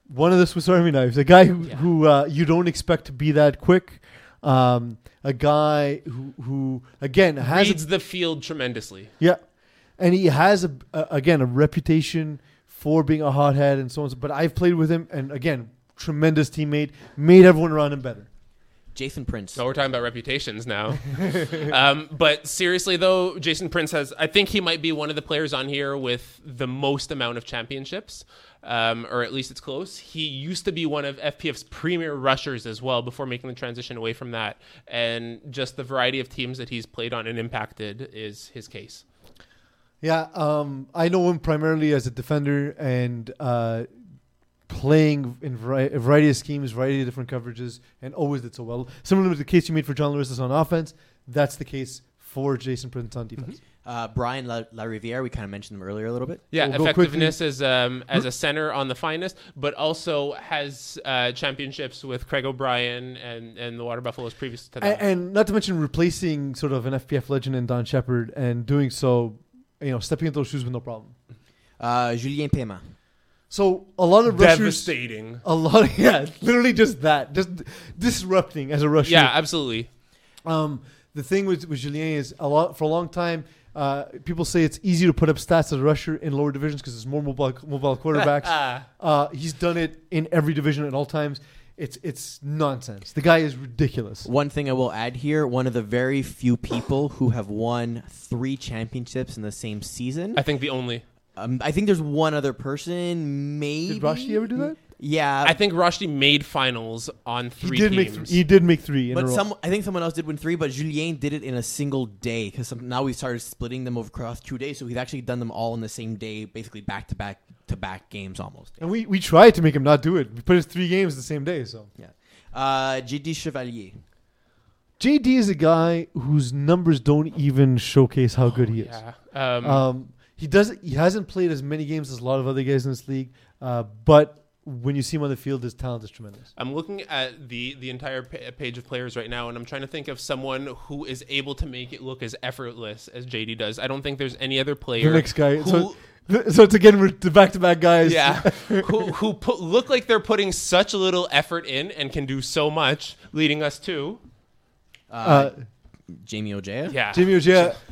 One of the Swiss Army knives, a guy who,
Yeah.
who uh, you don't expect to be that quick. Um, a guy who, who again has a
reads the field tremendously.
Yeah, and he has a, a again a reputation for being a hothead and so on. But I've played with him, and again, tremendous teammate, made everyone around him better.
Jason Prince.
No, we're talking about reputations now. um, but seriously, though, Jason Prince has. I think he might be one of the players on here with the most amount of championships, um, or at least it's close. He used to be one of FPF's premier rushers as well before making the transition away from that. And just the variety of teams that he's played on and impacted is his case.
Yeah, um, I know him primarily as a defender, and uh, playing in vari- a variety of schemes, variety of different coverages, and always did so well. Similar to the case you made for John Lewis on offense, that's the case for Jason Prince on defense.
Uh, Brian La, La Riviere, we kind of mentioned him earlier a little bit.
Yeah,
We'll
effectiveness as um, as a center on the finest, but also has uh, championships with Craig O'Brien and, and the Water Buffaloes previous to that.
And, and not to mention replacing sort of an FPF legend in Don Shepard and doing so, you know, stepping into those shoes with no problem.
Uh, Julien Pema.
So a lot of rushers,
Devastating.
a lot, yeah, literally just that, just disrupting as a rusher.
Yeah, absolutely.
Um, the thing with, with Julien is a lot for a long time. Uh, people say it's easy to put up stats as a rusher in lower divisions because there's more mobile mobile quarterbacks.
Ah.
uh, he's done it in every division at all times. It's it's nonsense. The guy is ridiculous.
One thing I will add here: one of the very few people who have won three championships in the same season.
I think the only.
Um, I think there's one other person. Maybe
Did Rushdie ever do that?
Yeah,
I think Rushdie made finals on three
He
three
did
teams.
make th- he did make three in a
But
row.
some, I think someone else did win three, but Julien did it in a single day because now we've started splitting them over across two days. So he's actually done them all in the same day, basically back to back to back games almost.
and we, we tried to make him not do it. We put his three games the same day. So
Yeah. Uh, JD Chevalier.
JD is a guy whose numbers don't even showcase how good he is.
Yeah. Um,
Um, he does. He hasn't played as many games as a lot of other guys in this league, uh, but when you see him on the field, his talent is tremendous.
I'm looking at the the entire page of players right now, and I'm trying to think of someone who is able to make it look as effortless as JD does. I don't think there's any other player.
The next guy.
who,
So, so it's again we're the back-to-back guys.
yeah, who who put, look like they're putting such a little effort in and can do so much, leading us to
Uh,
Uh,
Jamie Ojea.
yeah,
Jimmy Ojea,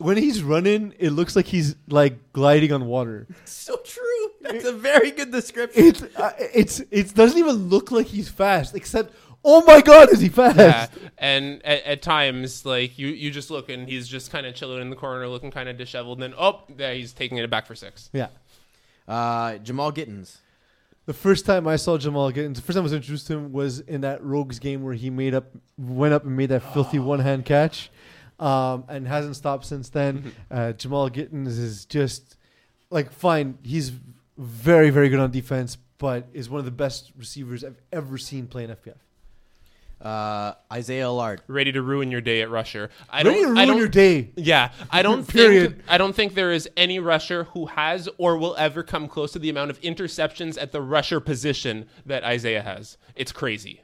when he's running, it looks like he's like gliding on water.
So true. That's a very good description.
It's uh, it's it doesn't even look like he's fast, except oh my god, is he fast?
Yeah, and at, at times, like you, you just look and he's just kind of chilling in the corner, looking kind of disheveled. And then, oh, there he's taking it back for six.
Yeah.
Uh, Jamal Gittens.
The first time I saw Jamal Gittins, the first time I was introduced to him was in that Rogues game where he made up, went up and made that filthy one hand catch, um, and hasn't stopped since then. Uh, Jamal Gittins is just like fine. He's very very good on defense, but is one of the best receivers I've ever seen play in FPF.
Uh, Isaiah Allard.
Ready to ruin your day at rusher. I
Ready
don't.
ruin
I don't.
your day.
Yeah, I don't
Period.
think I don't think there is any rusher who has or will ever come close to the amount of interceptions at the rusher position that Isaiah has. It's crazy.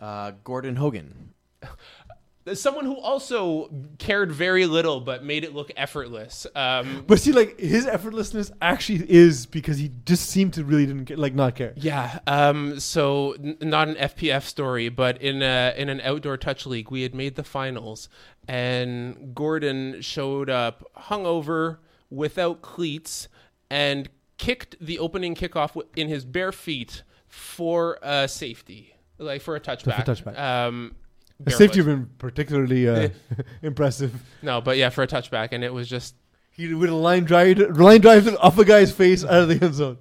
Uh, Gordon Hogan.
Someone who also cared very little but made it look effortless. Um,
But see, like his effortlessness actually is because he just seemed to really didn't like not care.
yeah. Um, so n- not an FPF story, but in a, in an outdoor touch league, we had made the finals, and Gordon showed up hungover without cleats and kicked the opening kickoff in his bare feet for a safety, like for a touchback.
touchback.
Um,
The safety
barefoot.
been particularly uh, impressive.
No, but yeah, for a touchback, and it was just
He would have line drive line drive it off a guy's face out of the end zone.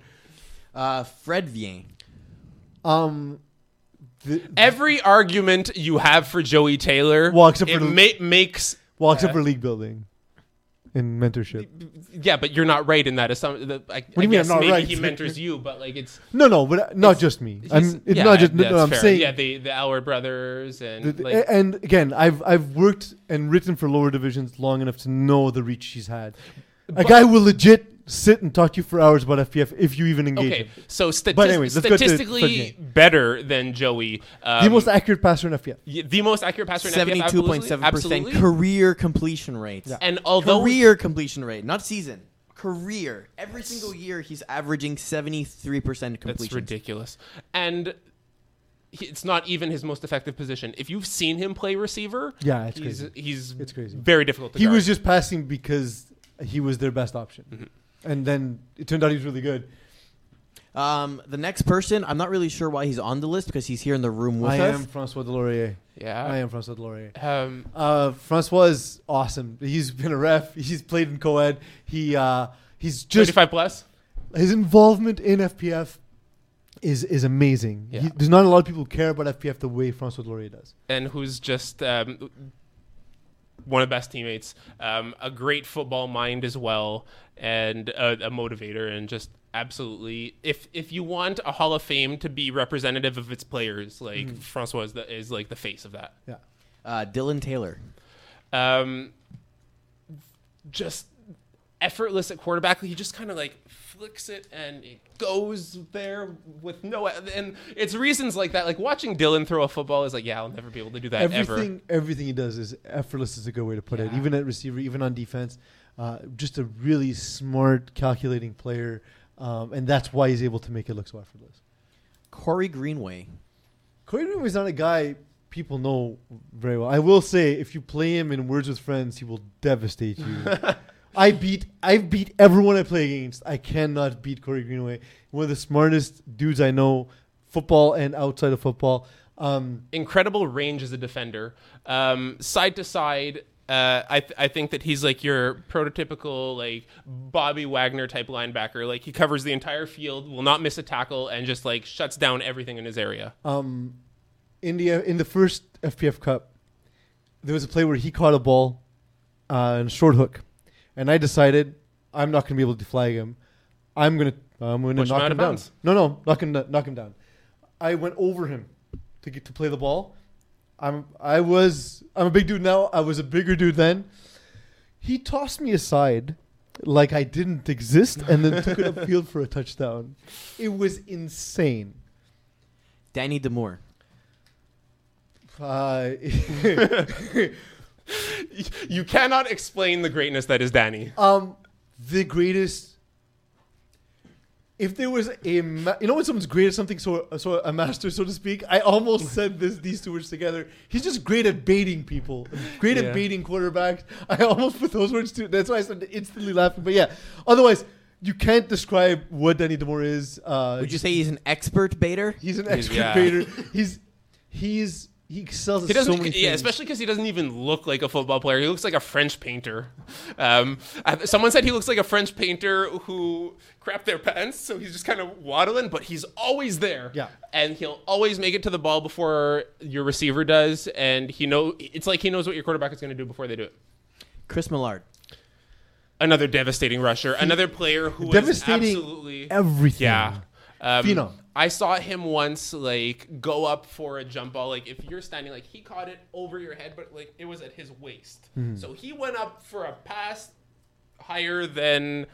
Uh, Fred Vien.
Um, the,
every argument you have for Joey Taylor
Well, except for the-
ma- makes
well, except
Uh,
for league building and mentorship.
yeah, but you're not right in that. Assumption. I, I
do you mean I'm not
maybe
right?
he mentors you, but like it's
No, no, but uh, not just me. I'm, it's
yeah,
not just. No, I'm
fair.
saying.
yeah, the the Allard brothers and
the-
like
and again, I've I've worked and written for lower divisions long enough to know the reach she's had. A guy will legit sit and talk to you for hours about FPF if you even engage
okay.
him.
So stati-
But anyways, let's go
statistically better than Joey. Um,
the most accurate passer in FPF.
y- the most accurate passer in FPF,
Seventy-two point seven percent career completion rate.
Yeah.
And although
Career completion rate, not season. Career. Every single year, he's averaging seventy-three percent completion.
That's ridiculous. And he, it's not even his most effective position. If you've seen him play receiver,
Yeah, it's
he's
crazy.
he's
It's crazy.
very difficult to
He
guard.
was just passing because he was their best option,
Mm-hmm.
And then it turned out he was really good.
Um, the next person, I'm not really sure why he's on the list because he's here in the room with us.
I
us.
am Francois Delaurier.
Yeah.
I am Francois Delaurier.
Um,
Uh, Francois is awesome. He's been a ref. He's played in co-ed. He uh, he's just
35 plus.
his involvement in FPF is is amazing.
Yeah.
He, there's not a lot of people who care about FPF the way Francois Delaurier does.
and who's just um, one of the best teammates, um, a great football mind as well, and a, a motivator, and just absolutely. If if you want a Hall of Fame to be representative of its players, like Francois is, the, is like the face of that.
Yeah.
Uh, Dylan Taylor.
Um, just effortless at quarterback. He just kind of like flicks it and it goes there with no. And it's reasons like that. Like watching Dylan throw a football is like, yeah, I'll never be able to do that
everything everything he does is effortless is a good way to put it even at receiver even on defense uh, just a really smart calculating player um, and that's why he's able to make it look so effortless
Corey Greenway.
Corey Greenway is not a guy people know very well I will say if you play him in Words with Friends he will devastate you I beat I beat everyone I play against I cannot beat Corey Greenway one of the smartest dudes I know football and outside of football um,
incredible range as a defender. Um, side to side, uh, I, th- I think that he's like your prototypical like Bobby Wagner type linebacker. Like he covers the entire field, will not miss a tackle, and just like shuts down everything in his area.
um, in the in the first FPF Cup, there was a play where he caught a ball uh, in a short hook, and I decided I'm not going to be able to flag him. I'm gonna I'm gonna
Push him
knock him, down.
bounds.
No, no, knock him knock him down. I went over him to get to play the ball. I'm I was I'm a big dude now. I was a bigger dude then. He tossed me aside like I didn't exist, and then took it upfield for a touchdown. It was insane.
Danny Demore.
Uh,
You cannot explain the greatness that is Danny.
um, the greatest. If there was a, ma- you know, when someone's great at something, so so a master, so to speak. I almost said this these two words together. He's just great at baiting people, great
Yeah.
at baiting quarterbacks. I almost put those words too. That's why I started instantly laughing. But yeah, otherwise, you can't describe what Danny Demore is. Uh,
Would you say he's an expert baiter?
he's an
He's-
expert
yeah.
baiter? He's he's he sells
He
so
doesn't,
many
yeah, especially because he doesn't even look like a football player. He looks like a French painter. Um, someone said he looks like a French painter who crapped their pants, so he's just kind of waddling, but he's always there.
Yeah.
and he'll always make it to the ball before your receiver does, and he know it's like he knows what your quarterback is going to do before they do it.
Chris Millard.
Another devastating rusher, another player who
Devastating
absolutely
everything.
yeah. Um,
Phenom.
I saw him once like go up for a jump ball. Like if you're standing, like he caught it over your head, but like it was at his waist.
Hmm.
So he went up for a pass higher than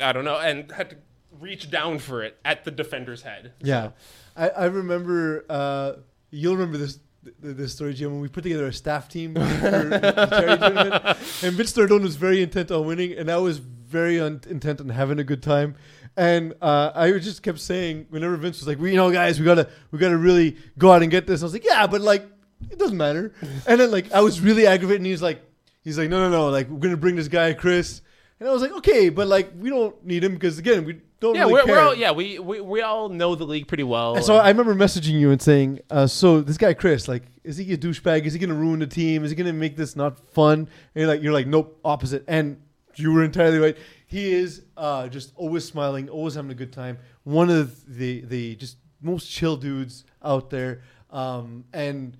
I don't know, and had to reach down for it at the defender's head.
Yeah, I, I remember. Uh, you'll remember this th- this story, Jim. When we put together a staff team for the charity tournament, and Vince Nardone was very intent on winning, and I was very un- intent on having a good time. And uh, I just kept saying, whenever Vince was like, "We, you know, guys, we gotta, we gotta really go out and get this," I was like, "Yeah, but like, it doesn't matter." And then like, I was really aggravated, and he's like, he's like, "No, no, no, like, we're gonna bring this guy, Chris." And I was like, "Okay, but like, we don't need him because again, we don't
Yeah,
really
we're,
care."
we're all yeah we, we we all know the league pretty well.
And so I remember messaging you and saying, uh, "So this guy Chris, like, is he a douchebag? Is he going to ruin the team? Is he going to make this not fun?" And you're like, "You're like, nope, opposite." And you were entirely right. He is uh, just always smiling, always having a good time. One of the the just most chill dudes out there, um, and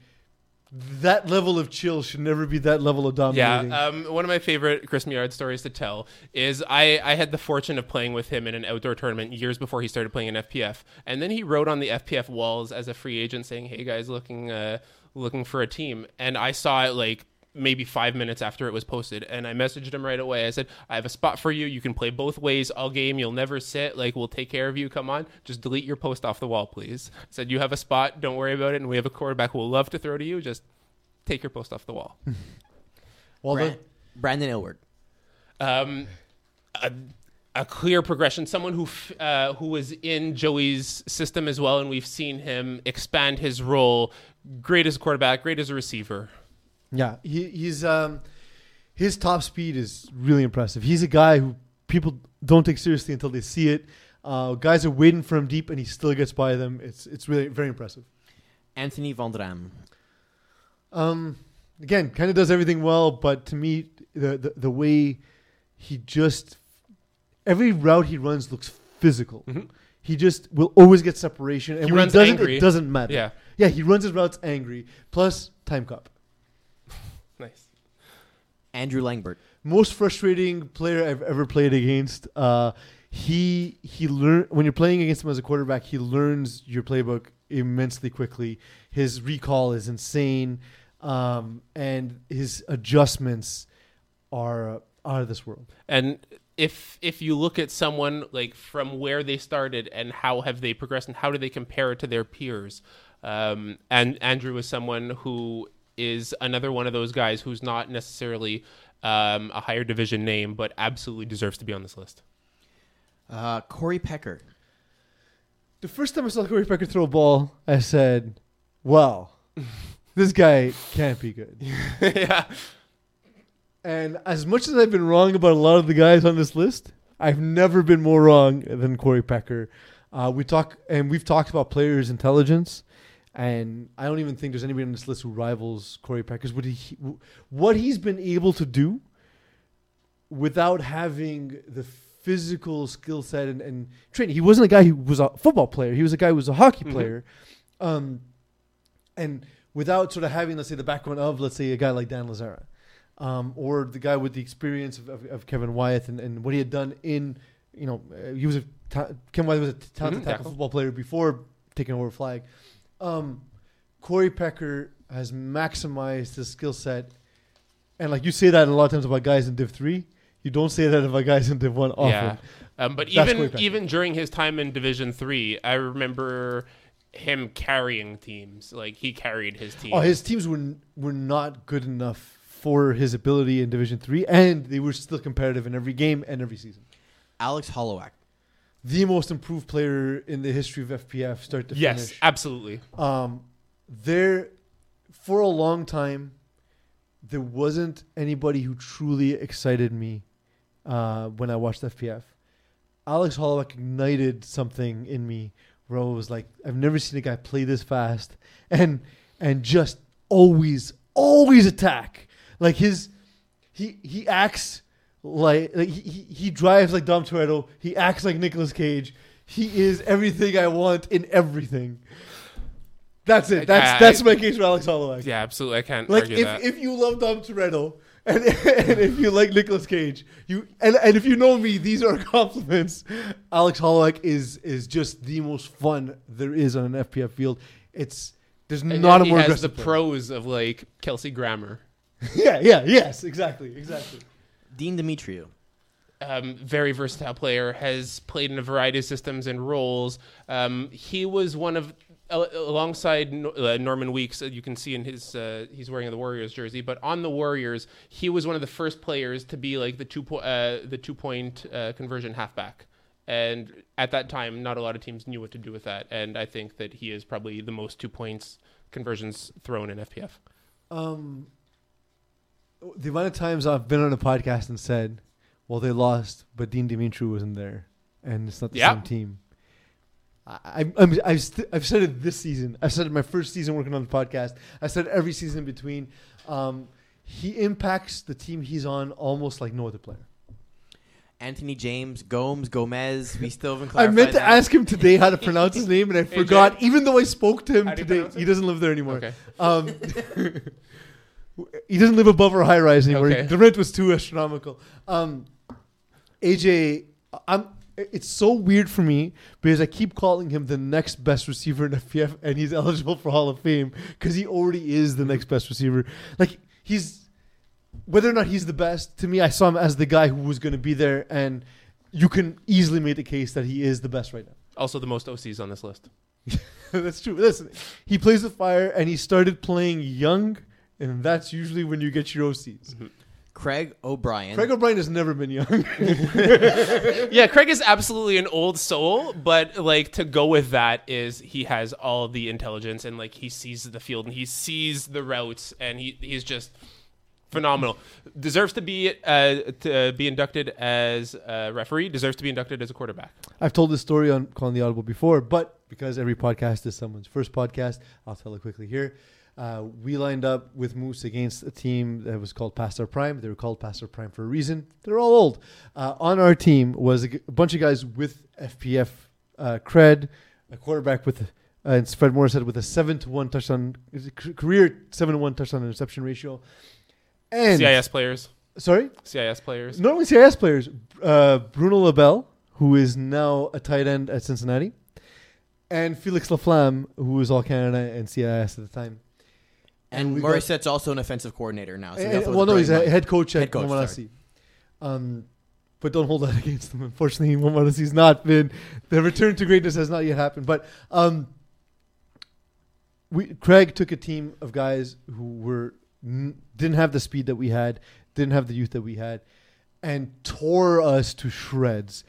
that level of chill should never be that level of dominating.
Yeah, um, one of my favorite Chris Miard stories to tell is I, I had the fortune of playing with him in an outdoor tournament years before he started playing in FPF, and then he wrote on the FPF walls as a free agent saying, "Hey guys, looking uh, looking for a team," and I saw it like maybe five minutes after it was posted, and I messaged him right away. I said, "I have a spot for you. You can play both ways all game. You'll never sit. Like we'll take care of you. Come on, just delete your post off the wall, please." I said, "You have a spot. Don't worry about it, and we have a quarterback who will love to throw to you. Just." Take your post off the wall.
well,
Bra-
then,
Brandon Ilward.
um, a, a clear progression. Someone who f- uh, who was in Joey's system as well, and we've seen him expand his role. Great as a quarterback, great as a receiver.
Yeah, he, he's um, his top speed is really impressive. He's a guy who people don't take seriously until they see it. Uh, guys are waiting for him deep, and he still gets by them. It's it's really very impressive.
Anthony Vandram.
Um, again, kind of does everything well, but to me, the, the the way he just every route he runs looks physical.
Mhm.
He just will always get separation, and
He
when
runs
he doesn't,
angry.
it doesn't matter.
Yeah,
yeah, he runs his routes angry. Plus time cup.
Nice.
Andrew Langbert.
most frustrating player I've ever played against. Uh, he he learn when you're playing against him as a quarterback, he learns your playbook immensely quickly. His recall is insane, um, and his adjustments are out of this world.
And if if you look at someone like from where they started and how have they progressed and how do they compare it to their peers, um, and Andrew is someone who is another one of those guys who's not necessarily um, a higher division name, but absolutely deserves to be on this list.
Uh, Corey Pecker.
The first time I saw Corey Pecker throw a ball, I said, "Well, this guy can't be good."
yeah,
And as much as I've been wrong about a lot of the guys on this list, I've never been more wrong than Corey Pecker. Uh, we talk and we've talked about players' intelligence, and I don't even think there's anybody on this list who rivals Corey Pecker's. What he, what he's been able to do without having the physical skill set and, and training. He wasn't a guy who was a football player. He was a guy who was a hockey
Mhm.
player, um, and without sort of having, let's say, the background of, let's say, a guy like Dan Lazara um, or the guy with the experience of, of, of Kevin Wyeth and, and what he had done in, you know, uh, he was a ta- Kevin Wyeth was a talented
Mhm,
tackle
tackle.
football player before taking over flag. Um, Corey Pecker has maximized his skill set, and like you say that a lot of times about guys in Div three, you don't say that about guys in Div one often.
yeah. Um, but
That's
even even during his time in Division Three, I remember him carrying teams. Like he carried his team.
Oh, his teams were were not good enough for his ability in Division three, and they were still competitive in every game and every season.
Alex Hollowak.
The most improved player in the history of FPF, start to
yes,
finish.
Yes, absolutely.
Um, there, for a long time, there wasn't anybody who truly excited me uh, when I watched FPF. Alex Holloway ignited something in me where I was like, I've never seen a guy play this fast and and just always, always attack. Like his, he he acts like, like he, he drives like Dom Toretto. He acts like Nicolas Cage. He is everything I want in everything. That's it. That's
I- I-
that's my case for Alex Holloway.
Yeah, absolutely. I can't
Like
argue
if,
that.
if you love Dom Toretto and, and if you like Nicolas Cage, you and, and if you know me, these are compliments. Alex Holloway is is just the most fun there is on an FPF field. It's there's
And
not a
he has the
player.
pros of like Kelsey Grammer.
yeah, yeah, yes, exactly, exactly.
Dean Demetriou.
um, very versatile player, has played in a variety of systems and roles. Um, he was one of uh, alongside uh, Norman Weeks. uh, You can see in his uh, he's wearing the Warriors jersey, but on the Warriors, he was one of the first players to be like the two po- uh, the two point uh, conversion halfback. And at that time, not a lot of teams knew what to do with that. And I think that he is probably the most two points conversions thrown in FPF.
Um, the amount of times I've been on a podcast and said, "Well, they lost, but Dean Dimitri wasn't there, and it's not the
Yeah.
same team." I, I'm, I'm, I've, st- I've said it this season. I've said it my first season working on the podcast. I said it every season in between. Um, he impacts the team he's on almost like no other player.
Anthony James, Gomes, Gomez. We still haven't
I meant to
that.
ask him today how to pronounce his name, and I forgot. Even though I spoke to him
How
today,
pronounce
he doesn't live there anymore.
Okay.
Um, he doesn't live above our high rise anymore.
Okay.
The rent was too astronomical. Um, AJ, I'm. It's so weird for me because I keep calling him the next best receiver in FPF, and he's eligible for Hall of Fame because he already is the next best receiver. Like he's whether or not he's the best. To me, I saw him as the guy who was going to be there, and you can easily make the case that he is the best right now.
Also, the most OCs on this list.
that's true. Listen, he plays with fire, and he started playing young, and that's usually when you get your OCs.
Craig O'Brien.
Craig O'Brien has never been young.
yeah, Craig is absolutely an old soul, but like to go with that is he has all the intelligence and like he sees the field and he sees the routes and he he's just phenomenal. Deserves to be uh, to be inducted as a referee. Deserves to be inducted as a quarterback.
I've told this story on Calling the Audible before, but because every podcast is someone's first podcast, I'll tell it quickly here. Uh, we lined up with Moose against a team that was called Pastor Prime. They were called Pastor Prime for a reason. They're all old. Uh, on our team was a, g- a bunch of guys with FPF uh, cred, a quarterback with, uh, and Fred Morissette with a seven to one touchdown is it c- career seven to one touchdown interception ratio, and
CIS players.
Sorry,
CIS players.
not only CIS players. Uh, Bruno Labelle, who is now a tight end at Cincinnati, and Felix Laflamme, who was all Canada and CIS at the time.
And
got-
Morissette's also an offensive coordinator now. So
And- well, no, he's a head coach at
Head coach.
Um, but don't hold that against him. Unfortunately, Montmorency's not been the return to greatness has not yet happened. But um, we Craig took a team of guys who were didn't have the speed that we had, didn't have the youth that we had, and tore us to shreds.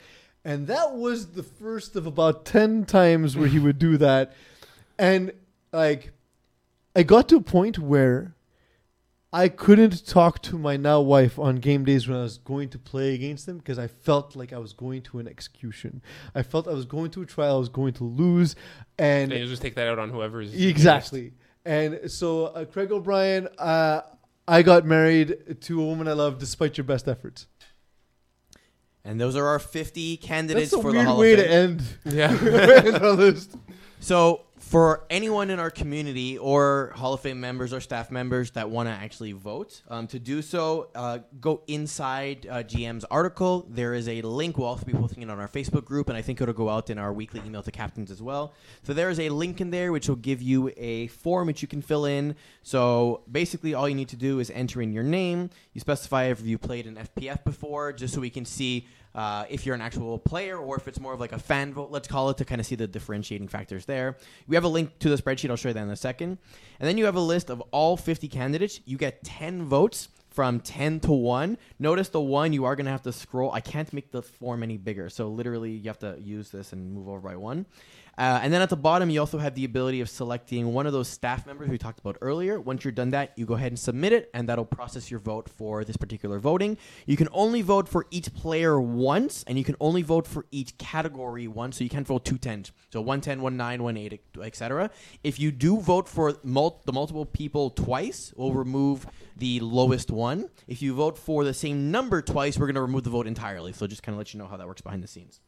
And that was the first of about ten times where he would do that. And like, I got to a point where I couldn't talk to my now wife on game days when I was going to play against them because I felt like I was going to an execution. I felt I was going to a trial, I was going to lose, and
And you just take that out on whoever's
exactly. And so, uh, Craig O'Brien, uh, I got married to a woman I love despite your best efforts.
And those are our 50 candidates
That's a
for the Hall
way
of
to end
Yeah.
our list.
So, for anyone in our community or Hall of Fame members or staff members that want to actually vote, um, to do so, uh, go inside uh, GM's article. There is a link. We'll also be posting it on our Facebook group, and I think it'll go out in our weekly email to captains as well. So, there is a link in there which will give you a form which you can fill in. So, basically, all you need to do is enter in your name. You specify if you played an FPF before, just so we can see uh, if you're an actual player or if it's more of like a fan vote, let's call it, to kind of see the differentiating factors there. We have a link to the spreadsheet. I'll show you that in a second. And then you have a list of all 50 candidates. You get 10 votes from 10 to 1. Notice the one you are going to have to scroll. I can't make the form any bigger. So literally, you have to use this and move over by one. Uh, and then at the bottom, you also have the ability of selecting one of those staff members we talked about earlier. Once you're done that, you go ahead and submit it, and that'll process your vote for this particular voting. You can only vote for each player once, and you can only vote for each category once, so you can't vote two tens. So 110, 19, 18, etc. If you do vote for mul- the multiple people twice, we'll remove the lowest one. If you vote for the same number twice, we're going to remove the vote entirely. So just kind of let you know how that works behind the scenes.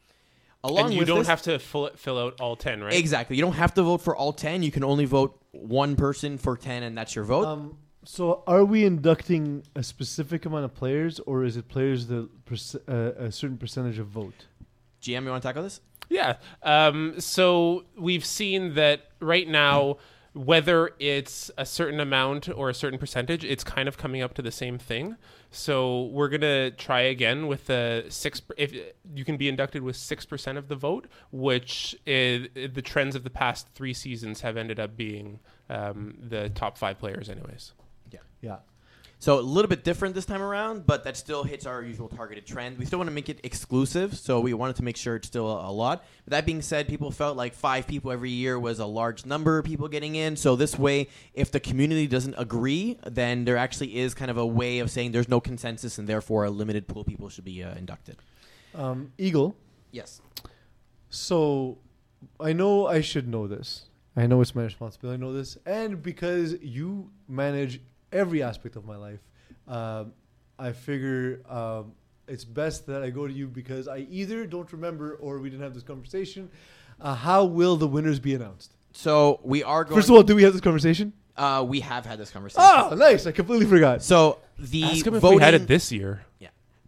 Along
and you
with
don't
this-
have to fill, fill out all 10, right?
Exactly. You don't have to vote for all 10. You can only vote one person for 10, and that's your vote.
Um, so, are we inducting a specific amount of players, or is it players that perc- uh, a certain percentage of vote?
GM, you want to tackle this?
Yeah. Um, so we've seen that right now, whether it's a certain amount or a certain percentage, it's kind of coming up to the same thing. So we're gonna try again with the six. If you can be inducted with six percent of the vote, which is, the trends of the past three seasons have ended up being um, the top five players, anyways.
Yeah. Yeah.
So a little bit different this time around, but that still hits our usual targeted trend. We still want to make it exclusive, so we wanted to make sure it's still a, a lot. But that being said, people felt like five people every year was a large number of people getting in. So this way, if the community doesn't agree, then there actually is kind of a way of saying there's no consensus, and therefore a limited pool of people should be uh, inducted.
Um, Eagle.
Yes.
So, I know I should know this. I know it's my responsibility to know this, and because you manage every aspect of my life, um, I figure um, it's best that I go to you because I either don't remember or we didn't have this conversation. Uh, how will the winners be announced?
So we are going.
First of all, do we have this conversation?
uh, we have had this conversation.
Oh, nice! I completely forgot.
So the
Ask him if
voting,
we had it this year.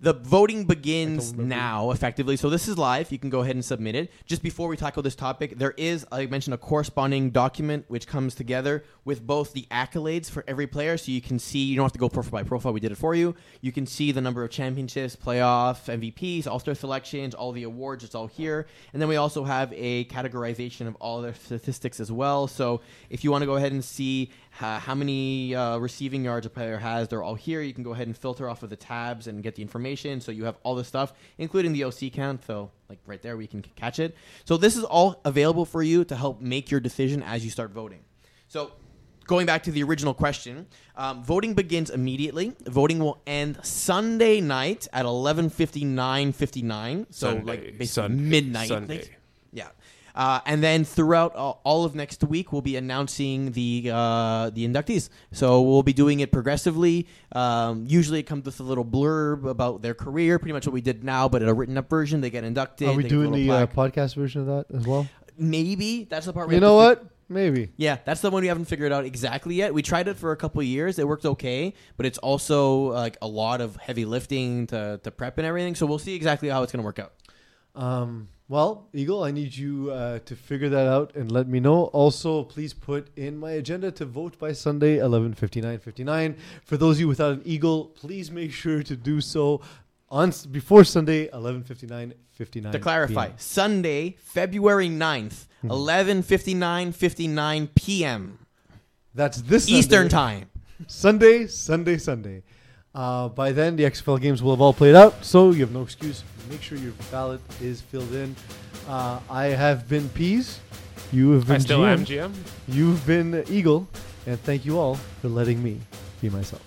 The voting begins now, effectively. So this is live. You can go ahead and submit it. Just before we tackle this topic, there is, I mentioned, a corresponding document which comes together with both the accolades for every player. So you can see, you don't have to go profile by profile. We did it for you. You can see the number of championships, playoff, MVPs, All Star selections, all the awards. It's all here. And then we also have a categorization of all their statistics as well. So if you want to go ahead and see how many uh, receiving yards a player has, they're all here. You can go ahead and filter off of the tabs and get the information. So you have all the stuff, including the OC count. So like right there, we can catch it. So this is all available for you to help make your decision as you start voting. So going back to the original question, um, voting begins immediately. Voting will end Sunday night at 11:59:59. So
Sunday.
like basically
Sun-
midnight.
Sunday.
Uh, and then throughout all, all of next week, we'll be announcing the uh, the inductees. So we'll be doing it progressively. Um, usually, it comes with a little blurb about their career, pretty much what we did now, but in a written up version. They get inducted.
Are we
they get a
doing the uh, podcast version of that as well?
Maybe that's the part. We
You know what? Maybe.
Yeah, that's the one we haven't figured out exactly yet. We tried it for a couple years. It worked okay, but it's also like a lot of heavy lifting to, to prep and everything. So we'll see exactly how it's going to work out.
Um, well, Eagle, I need you uh, to figure that out and let me know. Also, please put in my agenda to vote by Sunday, 11:59:59. For those of you without an Eagle, please make sure to do so on s- before Sunday, 11:59:59.
To clarify,
PM.
Sunday, February 9th,
Mhm.
11:59 59 p.m.
that's this
Eastern time.
Sunday, Sunday, Sunday. Uh, by then, the XFL games will have all played out, so you have no excuse. Make sure your ballot is filled in. Uh, I have been Peas. You have been
I still
GM.
am GM.
You've been Eagle, and thank you all for letting me be myself.